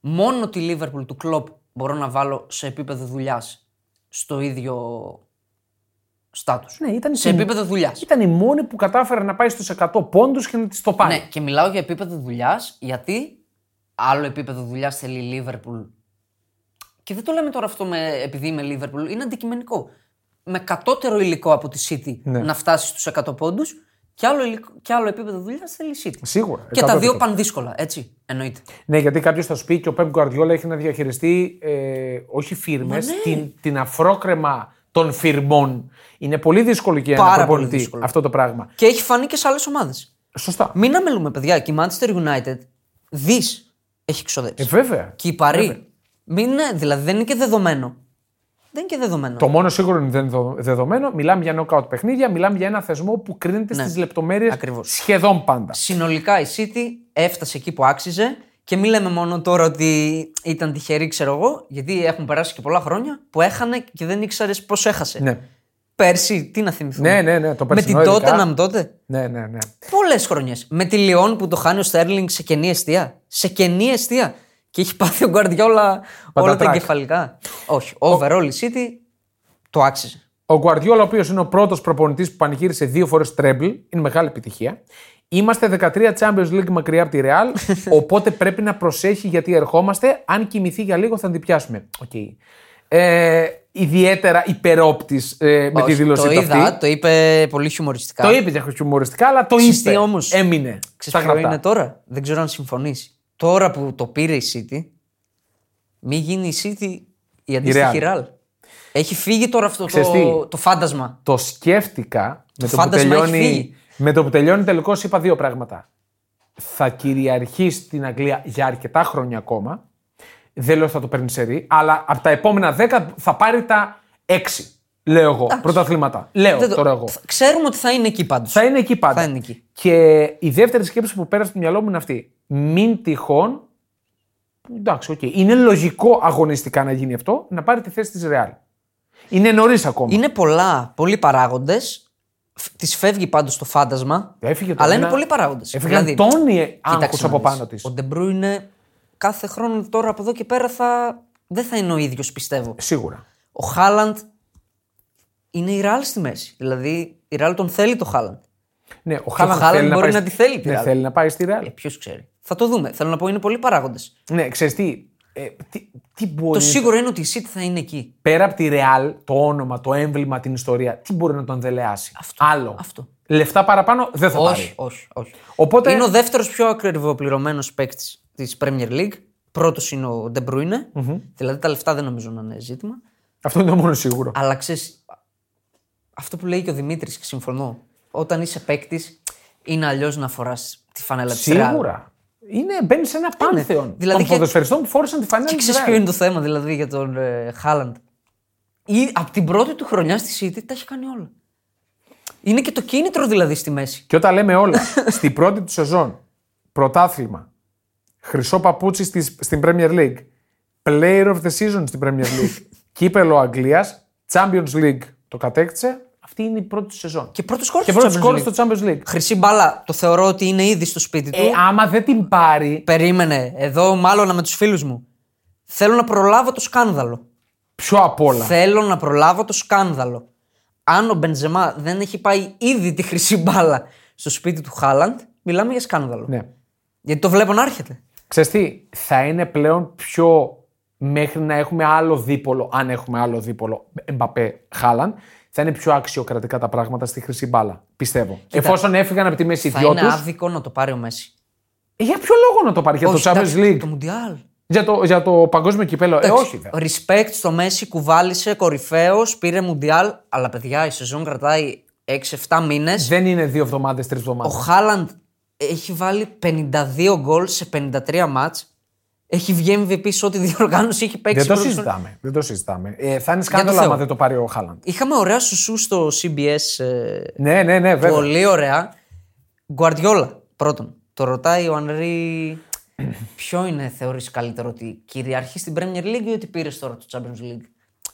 Μόνο τη Liverpool του Klopp μπορώ να βάλω σε επίπεδο δουλειάς στο ίδιο στάτους. Ναι, ήταν σε και- επίπεδο δουλειάς. Ήταν η μόνη που κατάφερε να πάει στους 100 πόντους και να της το πάει. Ναι, και μιλάω για επίπεδο δουλειάς, γιατί άλλο επίπεδο δουλειάς θέλει η Λίβερπουλ. Και δεν το λέμε τώρα αυτό με, επειδή είμαι Λίβερπουλ, είναι αντικειμενικό. Με κατώτερο υλικό από τη City Ναι. να φτάσει στους 100 πόντους και άλλο, υλικό- και άλλο επίπεδο δουλειάς θέλει η City. Σίγουρα. Και τα 100%. δύο πανδύσκολα, έτσι. Εννοείται. Ναι, γιατί κάποιος θα σου πει και ο Πεπ Γκουαρδιόλα έχει να διαχειριστεί ε, όχι φίρμες, ναι. την, την αφρόκρεμα των φιρμών. Είναι πολύ δύσκολο και για Πάρα ένα πολύ προπονητή δύσκολο. αυτό το πράγμα. Και έχει φανεί και σε άλλες ομάδες. Σωστά. Μην αμελούμε, παιδιά. Και η Manchester United δις έχει ξοδέψει. Ε, βέβαια. και η Παρή. Μην είναι, δηλαδή δεν είναι και δεδομένο. Δεν είναι και δεδομένο. Το μόνο σίγουρο είναι δεδο- δεδομένο. Μιλάμε για νοκάουτ παιχνίδια, μιλάμε για ένα θεσμό που κρίνεται Ναι. στις λεπτομέρειες Ακριβώς. σχεδόν πάντα. Συνολικά η City έφτασε εκεί που άξιζε και μην λέμε μόνο τώρα ότι ήταν τυχερή, ξέρω εγώ, γιατί έχουν περάσει και πολλά χρόνια που έχανε και δεν ήξερες πώς έχασε. Ναι. Πέρσι, τι να θυμηθούμε; Ναι, ναι, ναι, το Με την περσινό ειδικά. Tottenham τότε; Ναι, ναι, ναι. Πολλές χρονιές. Με τη Λιόν που το χάνει ο Στέρλινγκ σε κενή εστία. Σε κενή εστία. Και έχει πάθει ο Γκουαρδιόλα όλα τα Πατατράκ. εγκεφαλικά. Όχι. Overall η City το άξιζε. Ο Γκουαρδιόλα, ο οποίος είναι ο πρώτος προπονητής που πανηγύρισε δύο φορές treble, είναι μεγάλη επιτυχία. Είμαστε 13 Champions League μακριά από τη Real, οπότε πρέπει να προσέχει γιατί ερχόμαστε. Αν κοιμηθεί για λίγο θα την πιάσουμε. Οκ. Ε, ιδιαίτερα υπερόπτης ε, με τη Όχι, δήλωση το του είδα, αυτή. το είπε πολύ χιουμοριστικά. Το είπε για χιουμοριστικά, αλλά το Ξέρεις είπε. τι όμως; Έμεινε. στα Ξέρεις ποιο γραπτά. είναι τώρα; Δεν ξέρω αν συμφωνήσει. Τώρα που το πήρε η City, μη γίνει η City η αντίστοιχη Real. Real. Έχει φύγει τώρα αυτό Ξέρεις τι; το, το φάντασμα. Το σκέφτηκα με το, που φάντασμα έχει τελειώνει. Φύγει. Με το που τελειώνει τελικώ, είπα δύο πράγματα. Θα κυριαρχήσει στην Αγγλία για αρκετά χρόνια ακόμα. Δεν λέω ότι θα το παίρνει σερί, αλλά από τα επόμενα 10 θα πάρει τα 6. Λέω εγώ. Πρωταθλήματα. Λέω Δεν το- τώρα εγώ. Ξέρουμε ότι θα είναι εκεί πάντως. Θα είναι εκεί πάντα. Θα είναι εκεί. Και η δεύτερη σκέψη που πέρασε στο μυαλό μου είναι αυτή. Μην τυχόν. Εντάξει, οκ. Είναι λογικό αγωνιστικά να γίνει αυτό, να πάρει τη θέση της Ρεάλ. Είναι νωρίς ακόμα. Είναι πολλά, πολλοί παράγοντες. Τη φεύγει πάντως το φάντασμα. Έφυγε το αλλά ένα- είναι πολλοί παράγοντες. Έφυγαν τόνοι άγχος από πάνω της. Ο Ντε Μπρόινε κάθε χρόνο τώρα από εδώ και πέρα θα... δεν θα είναι ο ίδιος, πιστεύω. Σίγουρα. Ο Χάλαντ είναι η Ρεάλ στη μέση. Δηλαδή η Ρεάλ τον θέλει το Χάλαντ. Ναι, ο ο Χάλαντ Χάλαντ θέλει να μπορεί πάει... να τη θέλει τη Ναι, Real. θέλει να πάει στη Ρεάλ. Ε, Ποιος ξέρει. Θα το δούμε. Θέλω να πω είναι πολλοί παράγοντες. Ναι, ξέρεις τι, ε, τι, τι μπορεί. Το σίγουρο είναι ότι η City θα είναι εκεί. Πέρα από τη Ρεάλ, το όνομα, το έμβλημα, την ιστορία, τι μπορεί να τον δελεάσει. Αυτό, Άλλο. αυτό. Λεφτά παραπάνω δεν θα Όχι, πάρει. όχι, όχι. Οπότε- Είναι ο δεύτερος πιο ακριβοπληρωμένος παίκτης της Premier League. Πρώτος είναι ο De Bruyne. Δηλαδή τα λεφτά δεν νομίζω να είναι ζήτημα. Αυτό είναι το μόνο σίγουρο. Αλλά ξέρεις, αυτό που λέει και ο Δημήτρης και συμφωνώ. Όταν είσαι παίκτης, είναι αλλιώς να φοράς τη φανέλα της Real. Σίγουρα. Είναι, μπαίνει σε ένα πάνθεον Δηλαδή των και- ποδοσφαιριστών που φόρησαν τη φανέλα Και της ξέρεις Real. ποιο είναι το θέμα δηλαδή για τον ε, Χάλαντ. Ή από την πρώτη του χρονιά στη City τα έχει κάνει όλα. Είναι και το κίνητρο δηλαδή στη μέση. Και όταν λέμε όλα, στην πρώτη του σεζόν, πρωτάθλημα, χρυσό παπούτσι στις, στην Premier League, Player of the Season στην Premier League. Κύπελο Αγγλίας. Champions League το κατέκτησε. Αυτή είναι η πρώτη του σεζόν. Και πρώτο σκόρ Και στο πρώτο Champions σκόρ League. στο Champions League. Χρυσή μπάλα το θεωρώ ότι είναι ήδη στο σπίτι του. Ε, άμα δεν την πάρει. Περίμενε, εδώ μάλλον με τους φίλους μου. Θέλω να προλάβω το σκάνδαλο. Πιο απ' όλα. Θέλω να προλάβω το σκάνδαλο. Αν ο Μπενζεμά δεν έχει πάει ήδη τη χρυσή μπάλα στο σπίτι του Χάλαντ, μιλάμε για σκάνδαλο. Ναι. Γιατί το βλέπω να έρχεται. Ξέρεις τι, θα είναι πλέον πιο μέχρι να έχουμε άλλο δίπολο, αν έχουμε άλλο δίπολο, Εμπαπέ Χάλαν, θα είναι πιο αξιοκρατικά τα πράγματα στη χρυσή μπάλα. Πιστεύω. Εφόσον έφυγαν από τη μέση οι Θα δυο είναι του. άδικο να το πάρει ο Μέση. Για ποιο λόγο να το πάρει, για το Όχι, Champions εντάξει, League, Το Μουντιάλ. για, το, για το παγκόσμιο κυπέλο. Ε, όχι. δε. Respect στο Μέση, κουβάλισε, κορυφαίος, πήρε Μουντιάλ. Αλλά παιδιά, η σεζόν κρατάει 6-7 μήνες. Δεν είναι δύο εβδομάδες, τρεις Ο εβδομάδε. Χάλαντ έχει βάλει 52 γκολ σε 53 μάτς. Έχει βγει MVP σε ό,τι διοργάνωση έχει παίξει. Δεν το πρώτος- συζητάμε. Δεν το συζητάμε. Ε, θα είναι το σκάνδαλο Θεό. άμα δεν το πάρει ο Χάλαντ. Είχαμε ωραία σουσού στο CBS. ε, Ναι, ναι, ναι, βέβαια. πολύ ωραία. Γκουαρδιόλα πρώτον. Το ρωτάει ο Ανρί ποιο είναι θεωρείς καλύτερο ότι κυριαρχεί στην Premier League ή ότι πήρες τώρα το Champions League;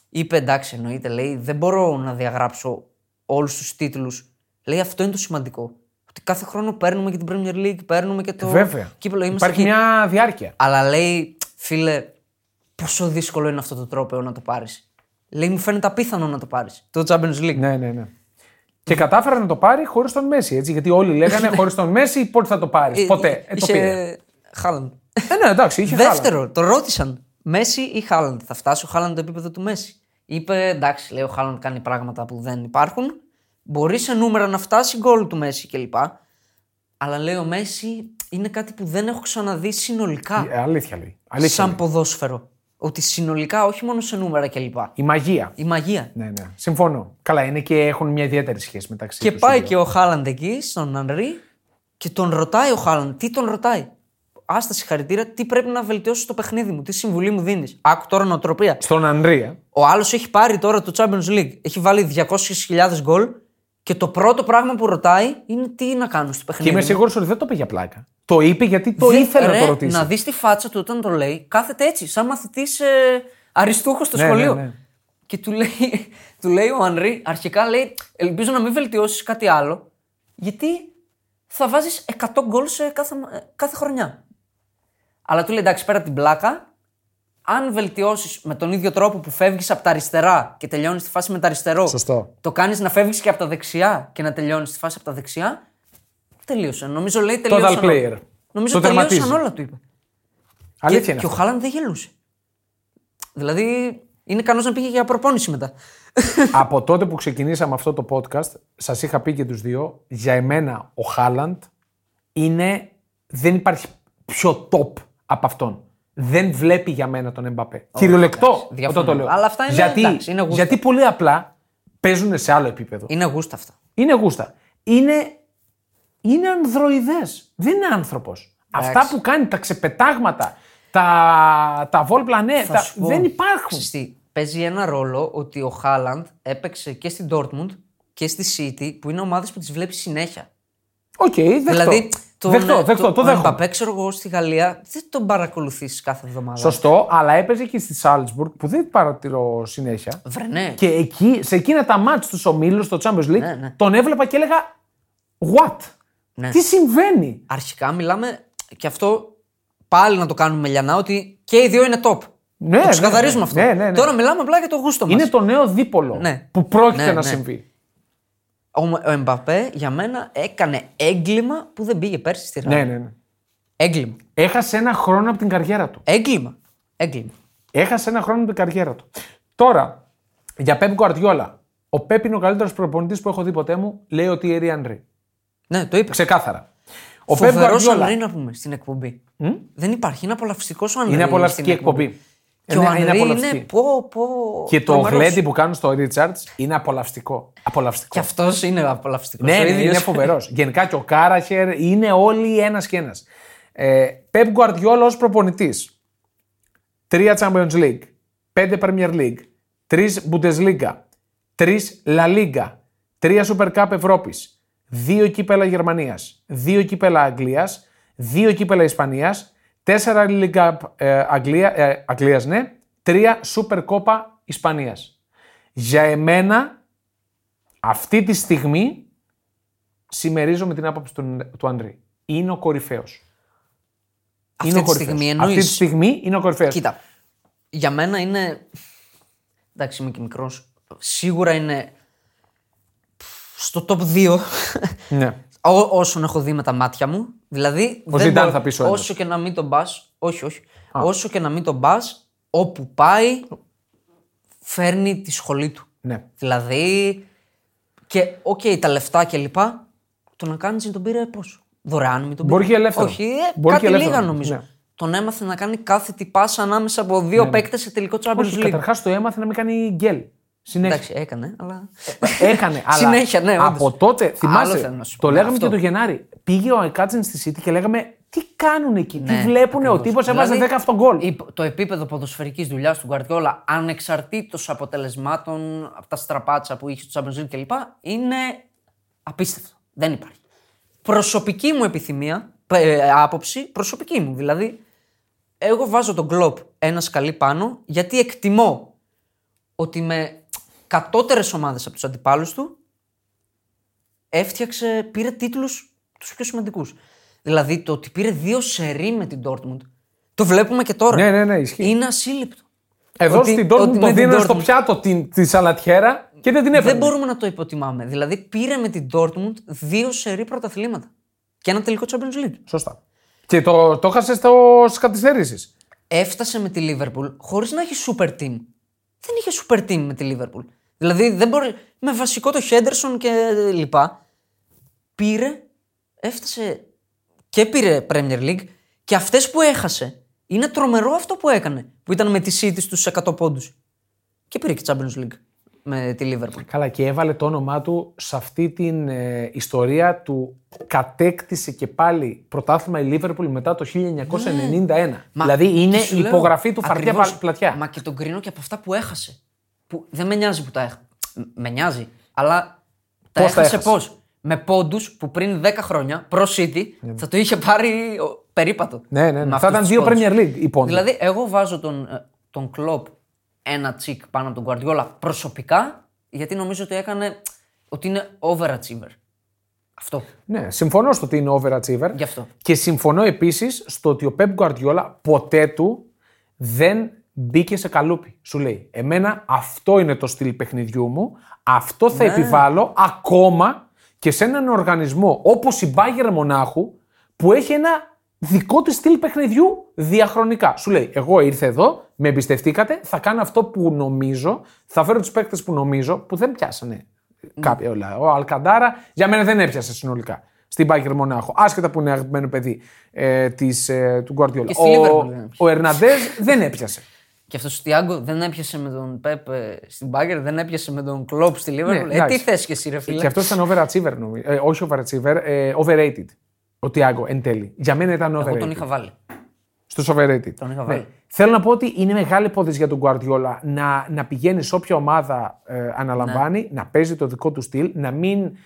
Είπε εντάξει εννοείται λέει δεν μπορώ να διαγράψω όλους τους τίτλους. Λέει αυτό είναι το σημαντικό. Ότι κάθε χρόνο παίρνουμε και την Premier League, παίρνουμε και το Βέβαια. κύπελο. Είμαστε Υπάρχει εκεί. μια διάρκεια. Αλλά λέει, φίλε, πόσο δύσκολο είναι αυτό το τρόπο να το πάρεις. Λέει, μου φαίνεται απίθανο να το πάρεις. Το Champions League. Ναι, ναι, ναι. Και κατάφερε να το πάρει χωρίς τον Μέση. Έτσι, γιατί όλοι λέγανε χωρίς τον Μέση πότε θα το πάρεις; Ποτέ. Ε, το πήρε. Χάλαντ. Ε, ναι, εντάξει, είχε χάλα. Δεύτερο, το ρώτησαν. Μέση ή Χάλαντ. Θα φτάσει ο Χάλαντ το επίπεδο του Μέση. Είπε, εντάξει, λέει ο Χάλαντ κάνει πράγματα που δεν υπάρχουν. Μπορεί σε νούμερα να φτάσει γκολ του Μέση κλπ. Αλλά λέει ο Μέση είναι κάτι που δεν έχω ξαναδεί συνολικά. Ε, αλήθεια λέει. Αλήθεια σαν λέει. ποδόσφαιρο. Ότι συνολικά, όχι μόνο σε νούμερα κλπ. Η μαγεία. Η μαγεία. Ναι, ναι. Συμφωνώ. Καλά, είναι και έχουν μια ιδιαίτερη σχέση μεταξύ Και τους πάει οι δύο. και ο Χάλαντ εκεί, στον Ανρί, και τον ρωτάει ο Χάλαντ, τι τον ρωτάει; Άστα συγχαρητήρια, τι πρέπει να βελτιώσω στο παιχνίδι μου, τι συμβουλή μου δίνεις; Άκου τώρα νοοτροπία. Στον Ανρία. Ο άλλος έχει πάρει τώρα το Champions League. Έχει βάλει 200.000 γκολ και το πρώτο πράγμα που ρωτάει είναι τι να κάνω στο Και παιχνίδι. είμαι μου. σίγουρος ότι δεν το είπε για πλάκα. Το είπε γιατί το Δεν- ήθελε να ρε, το ρωτήσει. Να δεις τη φάτσα του όταν το λέει, κάθεται έτσι, σαν μαθητής ε, αριστούχος στο Ναι, σχολείο. ναι, ναι. Και του λέει, του λέει ο Ανρί, αρχικά λέει: Ελπίζω να μην βελτιώσεις κάτι άλλο, γιατί θα βάζεις 100 γκολ σε κάθε, ε, κάθε χρονιά. Αλλά του λέει: Εντάξει, πέρα από την πλάκα, αν βελτιώσεις με τον ίδιο τρόπο που φεύγεις από τα αριστερά και τελειώνεις τη φάση με τα αριστερό, Σωστό. το κάνεις να φεύγεις και από τα δεξιά και να τελειώνεις τη φάση από τα δεξιά, τελείωσε. Νομίζω λέει Total τελείωσαν. όλα. player. Νομίζω Το τελείωσαν τερματίζει. όλα, του είπε. Αλήθεια και, είναι. και ο αυτό. Χάλαντ δεν γελούσε. Δηλαδή είναι ικανό να πήγε για προπόνηση μετά. Από τότε που ξεκινήσαμε αυτό το podcast, σας είχα πει και τους δύο, για εμένα ο Χάλαντ είναι. Δεν υπάρχει πιο top από αυτόν. Δεν βλέπει για μένα τον Εμπαπέ. Κυριολεκτό διαφωνώ. όταν το λέω. Αλλά αυτά είναι- γιατί, εντάξει, είναι γούστα. γιατί πολύ απλά παίζουν σε άλλο επίπεδο. Είναι γούστα αυτά. Είναι γούστα. Είναι, είναι ανδροειδές. Δεν είναι άνθρωπος. Αυτά που κάνει, τα ξεπετάγματα, τα, τα βολ πλανέ, Θα τα, σου πω, δεν υπάρχουν. ξέρεις τι, παίζει ένα ρόλο ότι ο Χάλαντ έπαιξε και στην Dortmund και στη City που είναι ομάδες που τις βλέπει συνέχεια. Οκ, δεκτό. Δηλαδή, τον, δεκτό, δεκτό, το, τον δέχομαι. Εμπαπέ, ξέρω εγώ, στη Γαλλία δεν τον παρακολουθείς κάθε εβδομάδα. Σωστό, αλλά έπαιζε και στη Σάλτσμπουργκ που δεν παρατηρώ συνέχεια. Βρε, ναι. Και εκεί, σε εκείνα τα ματς τους ομίλους στο Champions League, Ναι, ναι. τον έβλεπα και έλεγα What? Ναι. Τι συμβαίνει; Αρχικά μιλάμε και αυτό πάλι να το κάνουμε λιανά ότι και οι δύο είναι top. Ναι, το ναι, ξεκαθαρίζουμε ναι, αυτό. ναι, ναι, ναι. Τώρα μιλάμε απλά για το γούστο μας. Είναι το νέο δίπολο Ναι. που πρόκειται Ναι, να ναι. συμβεί. Ο, ο Εμπαπέ για μένα έκανε έγκλημα που δεν πήγε πέρσι στη Ρεάλ. Ναι, ναι, ναι. Έγκλημα. Έχασε ένα χρόνο από την καριέρα του. Έγκλημα. Έγκλημα. Έχασε ένα χρόνο από την καριέρα του. Τώρα, για Πέπ Γκουαρτιόλα. Ο Πέπ είναι ο καλύτερος προπονητής που έχω δει ποτέ μου, λέει ο Τιέρι Ανρή. Ναι, το είπες. Ξεκάθαρα. Ο Πέπ Φοβερός Γκουαρτιόλα Ανρί να πούμε στην εκπομπή. Δεν υπάρχει. Είναι απολαυστικός ο Ανρί. είναι απολαυστική στην εκπομπή. Και ο Είναι- Ανρί είναι είναι, απολαυστική. πω, πω, Και το τρομερός. γλέντι που κάνουν στο Ρίτσαρτ είναι απολαυστικό. απολαυστικό. Και αυτός είναι απολαυστικός. Ναι, ναι, είναι φοβερός. Γενικά και ο Κάραχερ είναι όλοι ένας και ένας. Ε, Πεπ Γκουαρδιόλα ως προπονητής. Τρία Champions League. Πέντε Premier League. Τρεις Bundesliga. Τρεις La Liga. Τρία Super Cup Ευρώπης. Δύο κύπελα Γερμανίας. Δύο κύπελα Αγγλίας. Δύο κύπελα Ισπανίας. Τέσσερα League Cup ε, Αγγλία, ε, Αγγλίας, ναι, τρία Super Copa Ισπανίας. Για εμένα, αυτή τη στιγμή, συμμερίζομαι την άποψη του, του Ανδρή. Είναι ο κορυφαίος. Αυτή είναι ο τη κορυφαίος. στιγμή Αυτή τη εννοείς. στιγμή είναι ο κορυφαίος. Κοίτα, για μένα είναι. Εντάξει, είμαι και μικρός. Σίγουρα είναι στο top 2 Ναι. Ό- όσων έχω δει με τα μάτια μου. Δηλαδή, Ο δεν Ζιντάν μπορώ- θα πεις ο ένας. όσο και να μην τον πας. Όχι, όχι. Όσο και να μην τον πας, όπου πάει, φέρνει τη σχολή του. ναι. Δηλαδή. Και οκ, τα λεφτά κλπ. Το να κάνεις τον πήρε πόσο. Δωρεάν μην τον πήρε. Μπορεί και ελεύθερο. Όχι, ε, Μπορεί κάτι και ελεύθερο. λίγα νομίζω. Ναι. Τον έμαθε να κάνει κάθε τι πάσα ανάμεσα από δύο ναι. παίκτες σε τελικό Champions Όχι, League. καταρχάς το έμαθε να μην κάνει γκέλ. Συνέχεια. Εντάξει, έκανε, αλλά. Έκανε. αλλά Συνέχεια, ναι, όντως. Από τότε, Άλλο θυμάσαι, θέλω να σου το πω, λέγαμε αυτό. και το Γενάρη. Πήγε ο Κάτσιν στη City και λέγαμε τι κάνουν εκεί, τι Ναι, βλέπουν. Ο ακριβώς. τύπος έβαζε Δηλαδή, 10 αυτόν γκολ. η- Το επίπεδο ποδοσφαιρικής δουλειάς του Γκουαρδιόλα, ανεξαρτήτως αποτελεσμάτων από τα στραπάτσα που είχε στο Champions League κλπ., είναι απίστευτο. Δεν υπάρχει. Προσωπική μου επιθυμία, ε, άποψη, προσωπική μου. Δηλαδή, εγώ βάζω τον κλοπ ένα σκαλί πάνω γιατί εκτιμώ ότι με κατώτερες ομάδες από τους αντιπάλους του έφτιαξε, πήρε τίτλους τους πιο σημαντικούς. Δηλαδή το ότι πήρε δύο σερί με την Dortmund. Το βλέπουμε και τώρα. Ναι, ναι, ναι, ισχύει. Είναι ασύλληπτο. Εδώ ότι- στην Dortmund ότι το με την δίνανε στο Dortmund- πιάτο την, τη σαλατιέρα και δεν την έφερε. Δεν μπορούμε να το υποτιμάμε. Δηλαδή πήρε με την Dortmund δύο σερί πρωταθλήματα. Και ένα τελικό Champions League. Σωστά. Και το, το έχασες στι καθυστερήσει. Έφτασε με τη Liverpool χωρίς να έχει super team. Δεν είχε super team με τη Liverpool. Δηλαδή δεν μπορεί. Με βασικό το Henderson και λοιπά. Πήρε, έφτασε και πήρε Premier League και αυτές που έχασε. Είναι τρομερό αυτό που έκανε. Που ήταν με τη City στους 100 πόντους. Και πήρε και Champions League με τη Liverpool. Καλά, και έβαλε το όνομά του σε αυτή την ε, ιστορία του κατέκτησε και πάλι πρωτάθλημα η Λίβερπουλ μετά το 1991. Μα δηλαδή είναι και σου η λέω, υπογραφή του φαρτιά ακριβώς, πα- πλατιά. Μα και τον κρίνω και από αυτά που έχασε. Που δεν με νοιάζει που τα έχασε. Με νοιάζει. Αλλά τα Πώς τα έχασε έχασες; πώς. Με πόντους που πριν 10 χρόνια προ City θα το είχε πάρει ο- περίπατο. Ναι, ναι, ναι. Με Θα αυτούς ήταν τους δύο πόντους. Premier League οι πόντοι. Δηλαδή, εγώ βάζω τον, ε, τον Κλοπ ένα τσικ πάνω από τον Guardiola προσωπικά, γιατί νομίζω ότι έκανε ότι είναι overachiever. Αυτό. Ναι, συμφωνώ στο ότι είναι overachiever. Γι' αυτό. Και συμφωνώ επίσης στο ότι ο Pep Guardiola ποτέ του δεν μπήκε σε καλούπι. Σου λέει, Εμένα αυτό είναι το στυλ παιχνιδιού μου, αυτό Ναι. θα επιβάλλω ακόμα και σε έναν οργανισμό όπως η Bayern Μονάχου που έχει ένα δικό της στυλ παιχνιδιού διαχρονικά. Σου λέει, εγώ ήρθα εδώ, με εμπιστευτήκατε, θα κάνω αυτό που νομίζω, θα φέρω τους παίκτες που νομίζω, που δεν πιάσανε κάποια όλα. Ο Αλκαντάρα για μένα δεν έπιασε συνολικά στην Bayern Μονάχο. Άσχετα που είναι αγαπημένο παιδί ε, της, ε, του Guardiola. Και στη Liverpool δεν έπιασε. Ο, ο Ερναντέζ δεν έπιασε. Και αυτός ο Τιάγκο δεν έπιασε με τον Πεπ ε, στην Μπάγκερ, δεν έπιασε με τον Κλοπ στη Liverpool. ε, τι εντάξει. θες και εσύ, ρε φίλε; Και αυτός ήταν overachiever, νομίζω. Ε, όχι overachiever, ε, overrated. Ο Τιάγκο εν τέλει. Για μένα ήταν overrated. Εγώ τον είχα βάλει. Στους overrated. Τον είχα βάλει. Θέλω να πω ότι είναι μεγάλη υπόθεση για τον Guardiola να, να πηγαίνει σε όποια ομάδα ε, αναλαμβάνει, να παίζει το δικό του στυλ, να μην.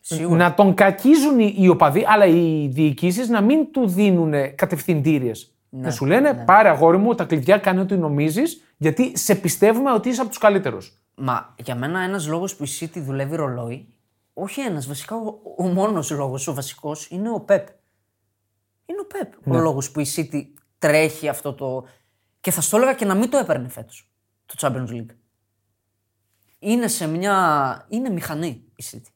Σίγουρα. Να τον κακίζουν οι, οι οπαδοί, αλλά οι διοικήσεις να μην του δίνουν κατευθυντήριες. Να σου λένε πάρε αγόρι μου τα κλειδιά, κάνε ό,τι νομίζεις, γιατί σε πιστεύουμε ότι είσαι από τους καλύτερους. Μα για μένα ένας λόγος που η City δουλεύει ρολόι, όχι ένας, βασικά ο, ο μόνος λόγος, ο βασικός, είναι ο Πεπ. Είναι ο Πεπ Ναι. ο λόγος που η City τρέχει αυτό το. Και θα στο έλεγα και να μην το έπαιρνε φέτος το Champions League. Είναι σε μια. Είναι μηχανή η City.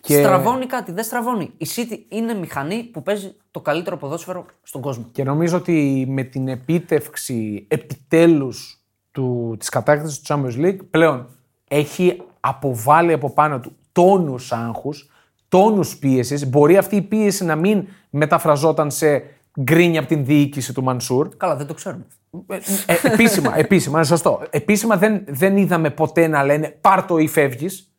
Και- Στραβώνει κάτι, δεν στραβώνει. Η City είναι μηχανή που παίζει το καλύτερο ποδόσφαιρο στον κόσμο. Και νομίζω ότι με την επίτευξη επιτέλους του, της κατάκτησης του Champions League πλέον έχει αποβάλει από πάνω του τόνους άγχους, τόνους πίεσης. Μπορεί αυτή η πίεση να μην μεταφραζόταν σε γκρίνια από την διοίκηση του Μανσούρ. Καλά, δεν το ξέρουμε. Ε, ε, επίσημα, επίσημα, είναι σωστό. Επίσημα δεν, δεν είδαμε ποτέ να λένε πάρ το ή φεύγεις.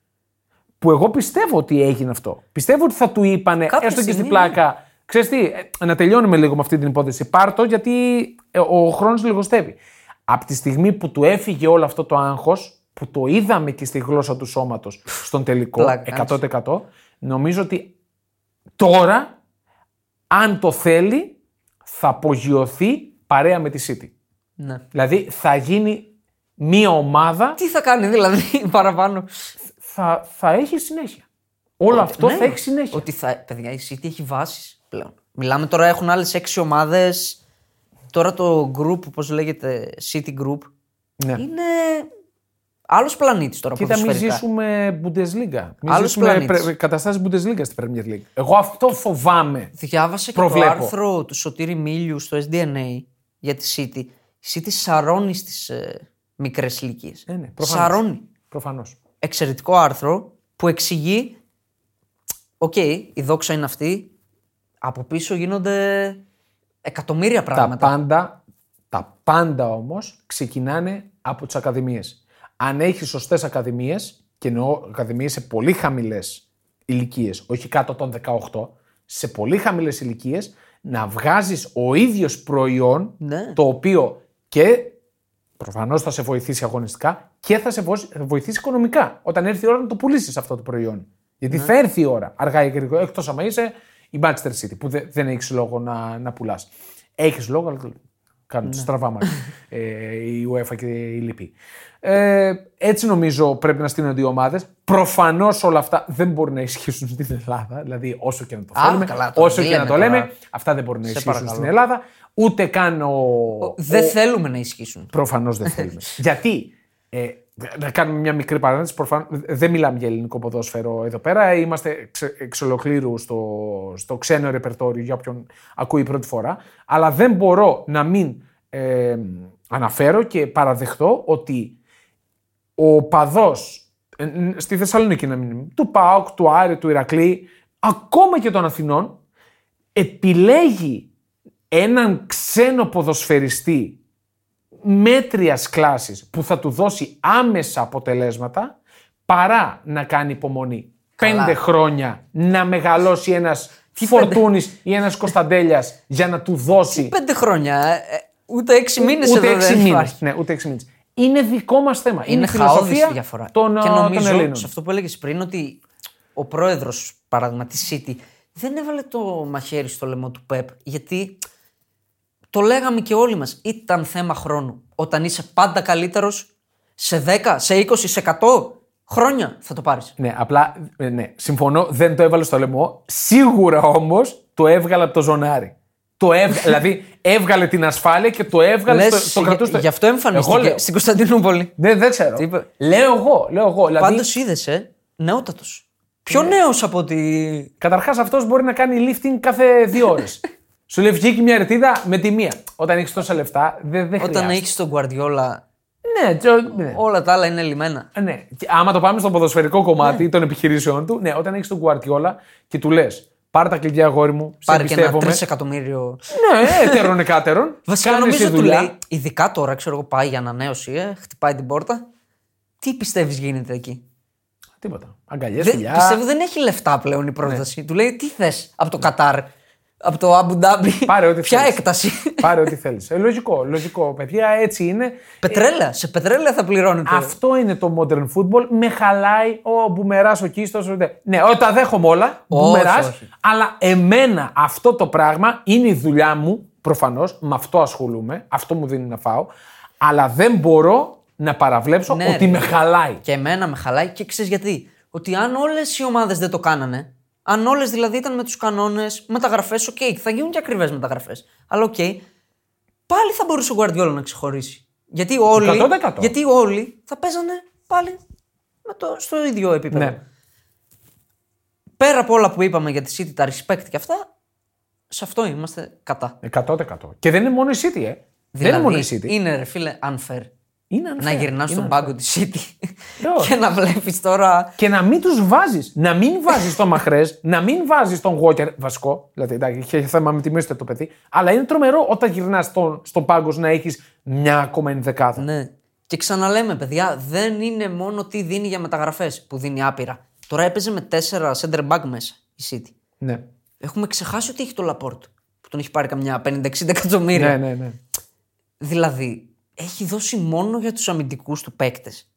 Που εγώ πιστεύω ότι έγινε αυτό. Πιστεύω ότι θα του είπανε, Κάποια έστω και στην στιγμή, πλάκα, ξέρεις τι, ε, να τελειώνουμε λίγο με αυτή την υπόθεση. Πάρ το γιατί ε, ο χρόνος λιγοστεύει. Από τη στιγμή που του έφυγε όλο αυτό το άγχος, που το είδαμε και στη γλώσσα του σώματος στον τελικό, Πλάκα κάνεις. 100%, νομίζω ότι τώρα, αν το θέλει, θα απογειωθεί παρέα με τη City. Ναι. Δηλαδή θα γίνει μία ομάδα, Τι θα κάνει δηλαδή παραπάνω; Θα, θα έχει συνέχεια. Όλο αυτό Ναι, θα έχει συνέχεια. Ότι θα, παιδιά, η City έχει βάσεις πλέον. Μιλάμε τώρα, έχουν άλλες έξι ομάδες. Τώρα το group, όπω λέγεται, City Group, Ναι. είναι άλλος πλανήτης τώρα Κοίτα, μην ποδοσφαιρικά. ζήσουμε Bundesliga. Μην Άλλος ζήσουμε πλανήτης. πρε- καταστάσεις Bundesliga στην Premier League. Εγώ αυτό φοβάμαι. Διάβασα και Προβλέπω. το άρθρο του Σωτήρη Μίλιου στο SDNA για τη City. Η City σαρώνει στις ε, μικρές ηλικίες. Ε, ναι, προφανώς. σαρώνει. Προφανώς. Εξαιρετικό άρθρο που εξηγεί. Οκ, η δόξα είναι αυτή. Από πίσω γίνονται εκατομμύρια Τα πράγματα. πάντα, τα πάντα όμως ξεκινάνε από τις ακαδημίες. Αν έχεις σωστές ακαδημίες, και εννοώ ακαδημίες σε πολύ χαμηλές ηλικίες, όχι κάτω των 18, σε πολύ χαμηλές ηλικίες, να βγάζεις ο ίδιος προϊόν, Ναι. το οποίο και προφανώς θα σε βοηθήσει αγωνιστικά και θα σε βοηθήσει- θα βοηθήσει οικονομικά όταν έρθει η ώρα να το πουλήσεις αυτό το προϊόν. Γιατί θα έρθει η ώρα, αργά ή γρήγορα, εκτός άμα είσαι η Manchester City, που δε- δεν έχεις λόγο να, να πουλάς. Έχεις λόγο, αλλά κάνουν στραβά μάτια ε, η UEFA και η ΛΥΠΗ. Ε, έτσι νομίζω πρέπει να στείνονται οι ομάδες. Προφανώς όλα αυτά δεν μπορούν να ισχύσουν στην Ελλάδα. Δηλαδή, όσο και να το Α, θέλουμε, καλά, τώρα όσο τι και να λέμε το λέμε, τώρα. αυτά δεν μπορούν να ισχύσουν παρακαλώ. στην Ελλάδα. Ούτε καν ο. Δεν θέλουμε να ισχύσουν. Προφανώς δεν θέλουμε. Γιατί. Ε, να κάνουμε μια μικρή παρένθεση. Προφανώς, δεν μιλάμε για ελληνικό ποδόσφαιρο εδώ πέρα. Είμαστε εξ, εξ ολοκλήρου στο, στο ξένο ρεπερτόριο για όποιον ακούει πρώτη φορά. Αλλά δεν μπορώ να μην ε, αναφέρω και παραδεχτώ ότι ο παδός στη Θεσσαλονίκη να μην του ΠΑΟΚ, του Άρη, του Ηρακλή, ακόμα και των Αθηνών, επιλέγει έναν ξένο ποδοσφαιριστή μέτριας κλάσης που θα του δώσει άμεσα αποτελέσματα παρά να κάνει υπομονή Καλά. πέντε χρόνια να μεγαλώσει ένας Φορτούνης ή ένας Κωνσταντέλιας για να του δώσει Πέντε χρόνια. ε, ε, ούτε έξι μήνες ούτε εδώ έξι δεν μήνες. υπάρχει. Ναι, ούτε έξι μήνες. Είναι δικό μας θέμα. Είναι, Είναι η φιλοσοφία χαόδη διαφορά. των, και ε, νομίζω των Ελλήνων. σε αυτό που έλεγες πριν ότι ο πρόεδρος, παράδειγμα της City, δεν έβαλε το μαχαίρι στο λαιμό του Πεπ. Γιατί το λέγαμε και όλοι μας. Ήταν θέμα χρόνου. Όταν είσαι πάντα καλύτερος σε 10, σε 20, σε 100 χρόνια θα το πάρεις. Ναι, απλά ε, ναι, συμφωνώ, δεν το έβαλε στο λαιμό. Σίγουρα όμως το έβγαλε από το ζωνάρι. Το έβγα... δηλαδή έβγαλε την ασφάλεια και το έβγαλε Λες, στο, το κρατούσε. γι' αυτό Εγώ εμφανίστηκε λέω. στην Κωνσταντινούπολη. Δεν, δεν ξέρω. Τι είπε; Λέω εγώ. Λέω εγώ. Δηλαδή, Πάντως είδες, ε, νεότατος. Πιο νέος από ότι. Καταρχάς αυτός μπορεί να κάνει lifting κάθε δύο ώρες. Σου λέει βγήκε μια ρετίδα με τη μία. Όταν έχεις τόσα λεφτά, δεν, δεν Όταν χρειάζεται. έχεις τον Guardiola, Ναι, τζο- ναι. όλα τα άλλα είναι λιμένα. Ναι. Και άμα το πάμε στο ποδοσφαιρικό κομμάτι των επιχειρήσεων του, ναι, όταν έχεις τον Guardiola και του λες: Πάρε τα κλειδιά, αγόρι μου, σε Πάρε και ένα εμπιστεύομαι. τρισεκατομμύριο. Ναι, έτερον εκάτερον. Βασικά Κάνε νομίζω εσύ του δουλειά. λέει, ειδικά τώρα, ξέρω εγώ, πάει για ανανέωση, ε, χτυπάει την πόρτα. Τι πιστεύεις γίνεται εκεί; Τίποτα. Αγκαλιές, Δεν, φιλιά. πιστεύω δεν έχει λεφτά πλέον η πρόταση. Του λέει τι θες από το Κατάρ, από το Αμπου Ντάμπι. Πάρε ό,τι Ποια θέλεις. έκταση. Πάρε ό,τι θέλεις. Ε, λογικό, λογικό. Παιδιά, έτσι είναι. πετρέλαια, σε πετρέλαια θα πληρώνετε. Αυτό είναι το modern football. Με χαλάει ο Μπουμεράς, ο Κίστος. Ναι, ό, τα δέχομαι όλα. Όχι, Μπουμεράς, όχι. Αλλά εμένα αυτό το πράγμα είναι η δουλειά μου. Προφανώς με αυτό ασχολούμαι. Αυτό μου δίνει να φάω. Αλλά δεν μπορώ να παραβλέψω Ναι, ότι ρε. με χαλάει. Και εμένα με χαλάει και ξέρεις γιατί. Ότι αν όλες οι ομάδες δεν το κάνανε, αν όλες δηλαδή ήταν με τους κανόνες, μεταγραφές, οκ, θα γίνουν και ακριβές μεταγραφές. Αλλά οκ, πάλι θα μπορούσε ο Guardiola να ξεχωρίσει. Γιατί όλοι, 100%. γιατί όλοι θα παίζανε πάλι με το, στο ίδιο επίπεδο. Ναι. Πέρα από όλα που είπαμε για τη City, τα respect και αυτά, σε αυτό είμαστε κατά. 100%. Και δεν είναι μόνο η City, ε. δεν είναι μόνο η City. Δηλαδή, είναι ρε φίλε unfair. Είναι Να unfair. γυρνάς Είναι στον unfair. πάγκο της City όχι. και να βλέπεις τώρα. Και να μην τους βάζεις. Να μην βάζεις τον Μαχρές, να μην βάζεις τον Walker. Βασικό, δηλαδή εντάξει, είχε θέμα με τη μέση το παιδί. Αλλά είναι τρομερό όταν γυρνάς στον, στον πάγκος να έχεις μια ακόμα ενδεκάδα. Ναι. Και ξαναλέμε, παιδιά, δεν είναι μόνο τι δίνει για μεταγραφές που δίνει άπειρα. Τώρα έπαιζε με τέσσερα center back μέσα η City. Ναι. Έχουμε ξεχάσει ότι έχει το Λαπόρτ που τον έχει πάρει καμιά 50-60 εκατομμύρια. ναι, ναι, ναι. Δηλαδή, έχει δώσει μόνο για τους αμυντικούς του παίκτες.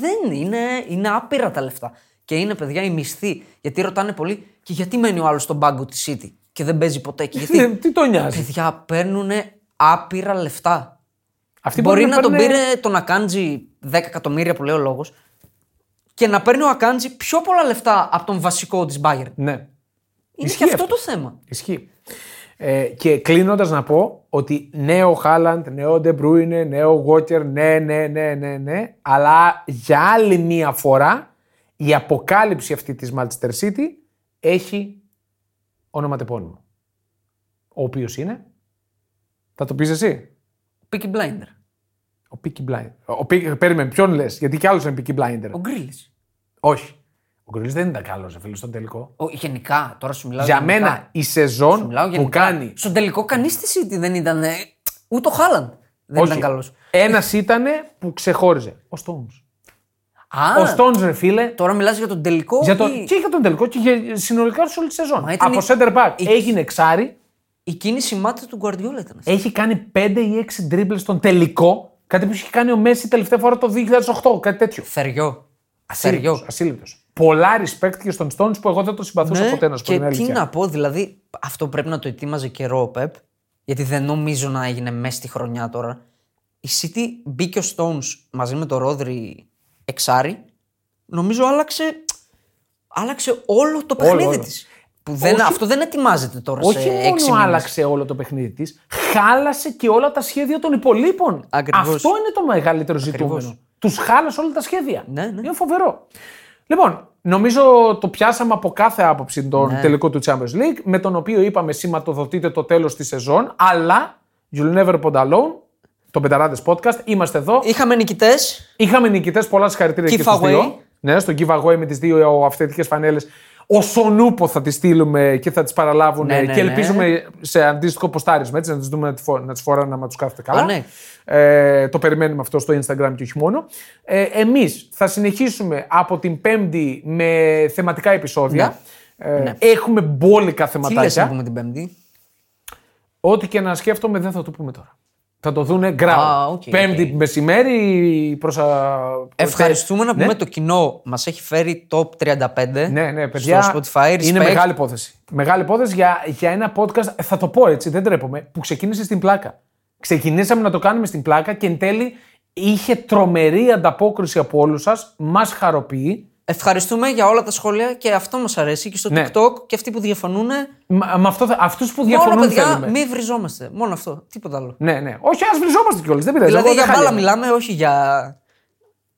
Δεν είναι, είναι άπειρα τα λεφτά. Και είναι παιδιά η μισθή. Γιατί ρωτάνε πολύ, και γιατί μένει ο άλλος στον πάγκο της City. και δεν παίζει ποτέ. εκεί; Γιατί Τι, τι το νοιάζει; παιδιά παίρνουν άπειρα λεφτά. Αυτοί Μπορεί μπορούν να τον παίρνουν- πήρε τον Ακάντζη 10 εκατομμύρια που λέει ο λόγος και να παίρνει ο Ακάντζη πιο πολλά λεφτά από τον βασικό της Bayern. Ναι. Είναι Ισχύει και αυτό, αυτό. το θέμα. Ισχύει. Ε, και κλείνοντας να πω ότι νέο Χάλαντ, νέο Ντε Μπρόινε, νέο Walker, ναι, ναι, ναι, ναι, ναι. Αλλά για άλλη μία φορά η αποκάλυψη αυτή της Manchester City έχει ονοματεπώνυμο. Ο οποίος είναι. Θα το πεις εσύ. Peaky Blinder. Ο Peaky Blinder. Ο Peaky- Περίμενε, ποιον λες, γιατί κι άλλος είναι Peaky Blinder. Ο Γκρίλις. Όχι. Ο Γκριλής δεν ήταν καλός, φίλε, στον τελικό. Γενικά, τώρα σου μιλάω. Για γενικά. μένα η Σου σεζόν μιλάω που γενικά. κάνει Στον τελικό κανείς στη City δεν ήταν. ε, Ούτε ο Χάλαντ δεν ήταν καλός. Ένας ήταν που ξεχώριζε. Ο Stones. Α, Ο Stones, ρε φίλε. τώρα μιλάς για τον τελικό. Για το, ή- και για τον τελικό και για, συνολικά σε όλη τη σεζόν. Μα ήταν Από η- center back η- έγινε εξάρι. Η κίνηση μάτια του Γκουαρδιόλα ήταν. αυτή. Έχει κάνει 5 ή 6 ντρίμπλες στον τελικό. Κάτι που είχε κάνει ο Μέση τελευταία φορά το 2008. Κάτι τέτοιο. Θεριό. Ασύλληπτος, Θεριό. ασύλληπτος. Πολλά respect και στον Stones που εγώ δεν το συμπαθούσα Ναι, ποτέ να σου πω και την τι αλήθεια. να πω, δηλαδή αυτό πρέπει να το ετοίμαζε καιρό ο Πεπ, γιατί δεν νομίζω να έγινε μέσα στη χρονιά τώρα. Η City μπήκε ο Stones μαζί με τον Ρόδρυ εξάρι, νομίζω άλλαξε, άλλαξε όλο το παιχνίδι όλο. της. Που δεν, Όχι- αυτό δεν ετοιμάζεται τώρα Όχι σε έξι μόνο μήνες. άλλαξε όλο το παιχνίδι της, χάλασε και όλα τα σχέδια των υπολείπων. Ακριβώς. Αυτό είναι το μεγαλύτερο ζητούμενο. Τους χάλασε όλα τα σχέδια. Ναι, ναι. Είναι φοβερό. Λοιπόν, νομίζω το πιάσαμε από κάθε άποψη τον Ναι. τελικό του Champions League, με τον οποίο είπαμε σηματοδοτείτε το τέλος της σεζόν, αλλά You'll never put alone, το Πενταράδε Podcast, είμαστε εδώ. Είχαμε νικητές. Είχαμε νικητές, πολλά συγχαρητήρια και στους Giveaway. δύο. Ναι, στο giveaway με τις δύο αυθεντικέ φανέλες. Ο Σονούπο θα τις στείλουμε και θα τις παραλάβουν Ναι, ναι, και ναι. ελπίζουμε σε αντίστοιχο ποστάρισμα έτσι, να τις δούμε να, τις φο- να τις φοράνε να τους κάθεται καλά. Α, ναι. ε, το περιμένουμε αυτό στο Instagram και όχι μόνο. Ε, Εμείς θα συνεχίσουμε από την Πέμπτη με θεματικά επεισόδια. Ε, Έχουμε μπόλικα Τι λες να θεματάκια. πούμε την Πέμπτη; Ό,τι και να σκέφτομαι δεν θα το πούμε τώρα. Θα το δούνε γκράου. Α, οκ, Πέμπτη οκ. μεσημέρι προς α... Ευχαριστούμε να Ναι. πούμε το κοινό μας έχει φέρει top 35 Ναι, ναι, παιδιά. στο Spotify. Είναι Respect. μεγάλη υπόθεση. Μεγάλη υπόθεση για, για ένα podcast, θα το πω έτσι, δεν τρέπομαι, που ξεκίνησε στην πλάκα. Ξεκινήσαμε να το κάνουμε στην πλάκα και εν τέλει είχε τρομερή ανταπόκριση από όλους σας. Μας χαροποιεί. Ευχαριστούμε για όλα τα σχόλια και αυτό μας αρέσει και στο Ναι. TikTok και αυτοί που διαφωνούν. Μα, με αυτό, αυτούς που Μόνο διαφωνούν παιδιά, θέλουμε. μην βριζόμαστε. Μόνο αυτό. Τίποτα άλλο. Ναι, ναι. Όχι, ας βριζόμαστε κιόλας. Δεν πειράζει. δηλαδή Εγώ για δεν μπάλα χάλια. μιλάμε, όχι για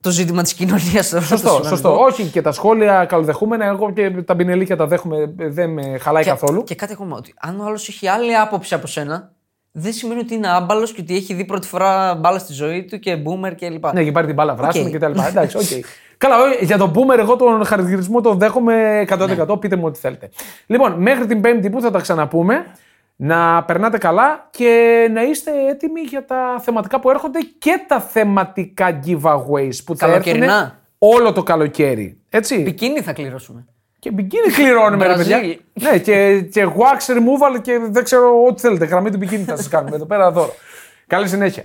το ζήτημα της κοινωνίας. Σωστό, σωστό. Όχι και τα σχόλια καλοδεχούμενα. Εγώ και τα μπινελίκια τα δέχομαι. Δεν με χαλάει Και, καθόλου. και κάτι ακόμα. Ότι αν ο άλλος έχει άλλη άποψη από σένα, δεν σημαίνει ότι είναι άμπαλος και ότι έχει δει πρώτη φορά μπάλα στη ζωή του και boomer κλπ. Ναι, έχει πάρει την μπάλα βράσιμη Οκ. και τα λοιπά. Εντάξει, οκ. Καλά, ε, για τον Boomer, εγώ τον χαρακτηρισμό τον δέχομαι 100%. Ναι. Πείτε μου ό,τι θέλετε. Λοιπόν, μέχρι την Πέμπτη που θα τα ξαναπούμε, να περνάτε καλά και να είστε έτοιμοι για τα θεματικά που έρχονται και τα θεματικά giveaways που θα έρθουν Καλοκαιρινά. όλο το καλοκαίρι. Έτσι. Μπικίνι θα κληρώσουμε. Και μπικίνι κληρώνουμε, ρε παιδιά. Μπραζίλ. ναι, και, και wax removal και δεν ξέρω ό,τι θέλετε. Γραμμή του μπικίνι θα σας κάνουμε εδώ πέρα δώρο. Καλή συνέχεια.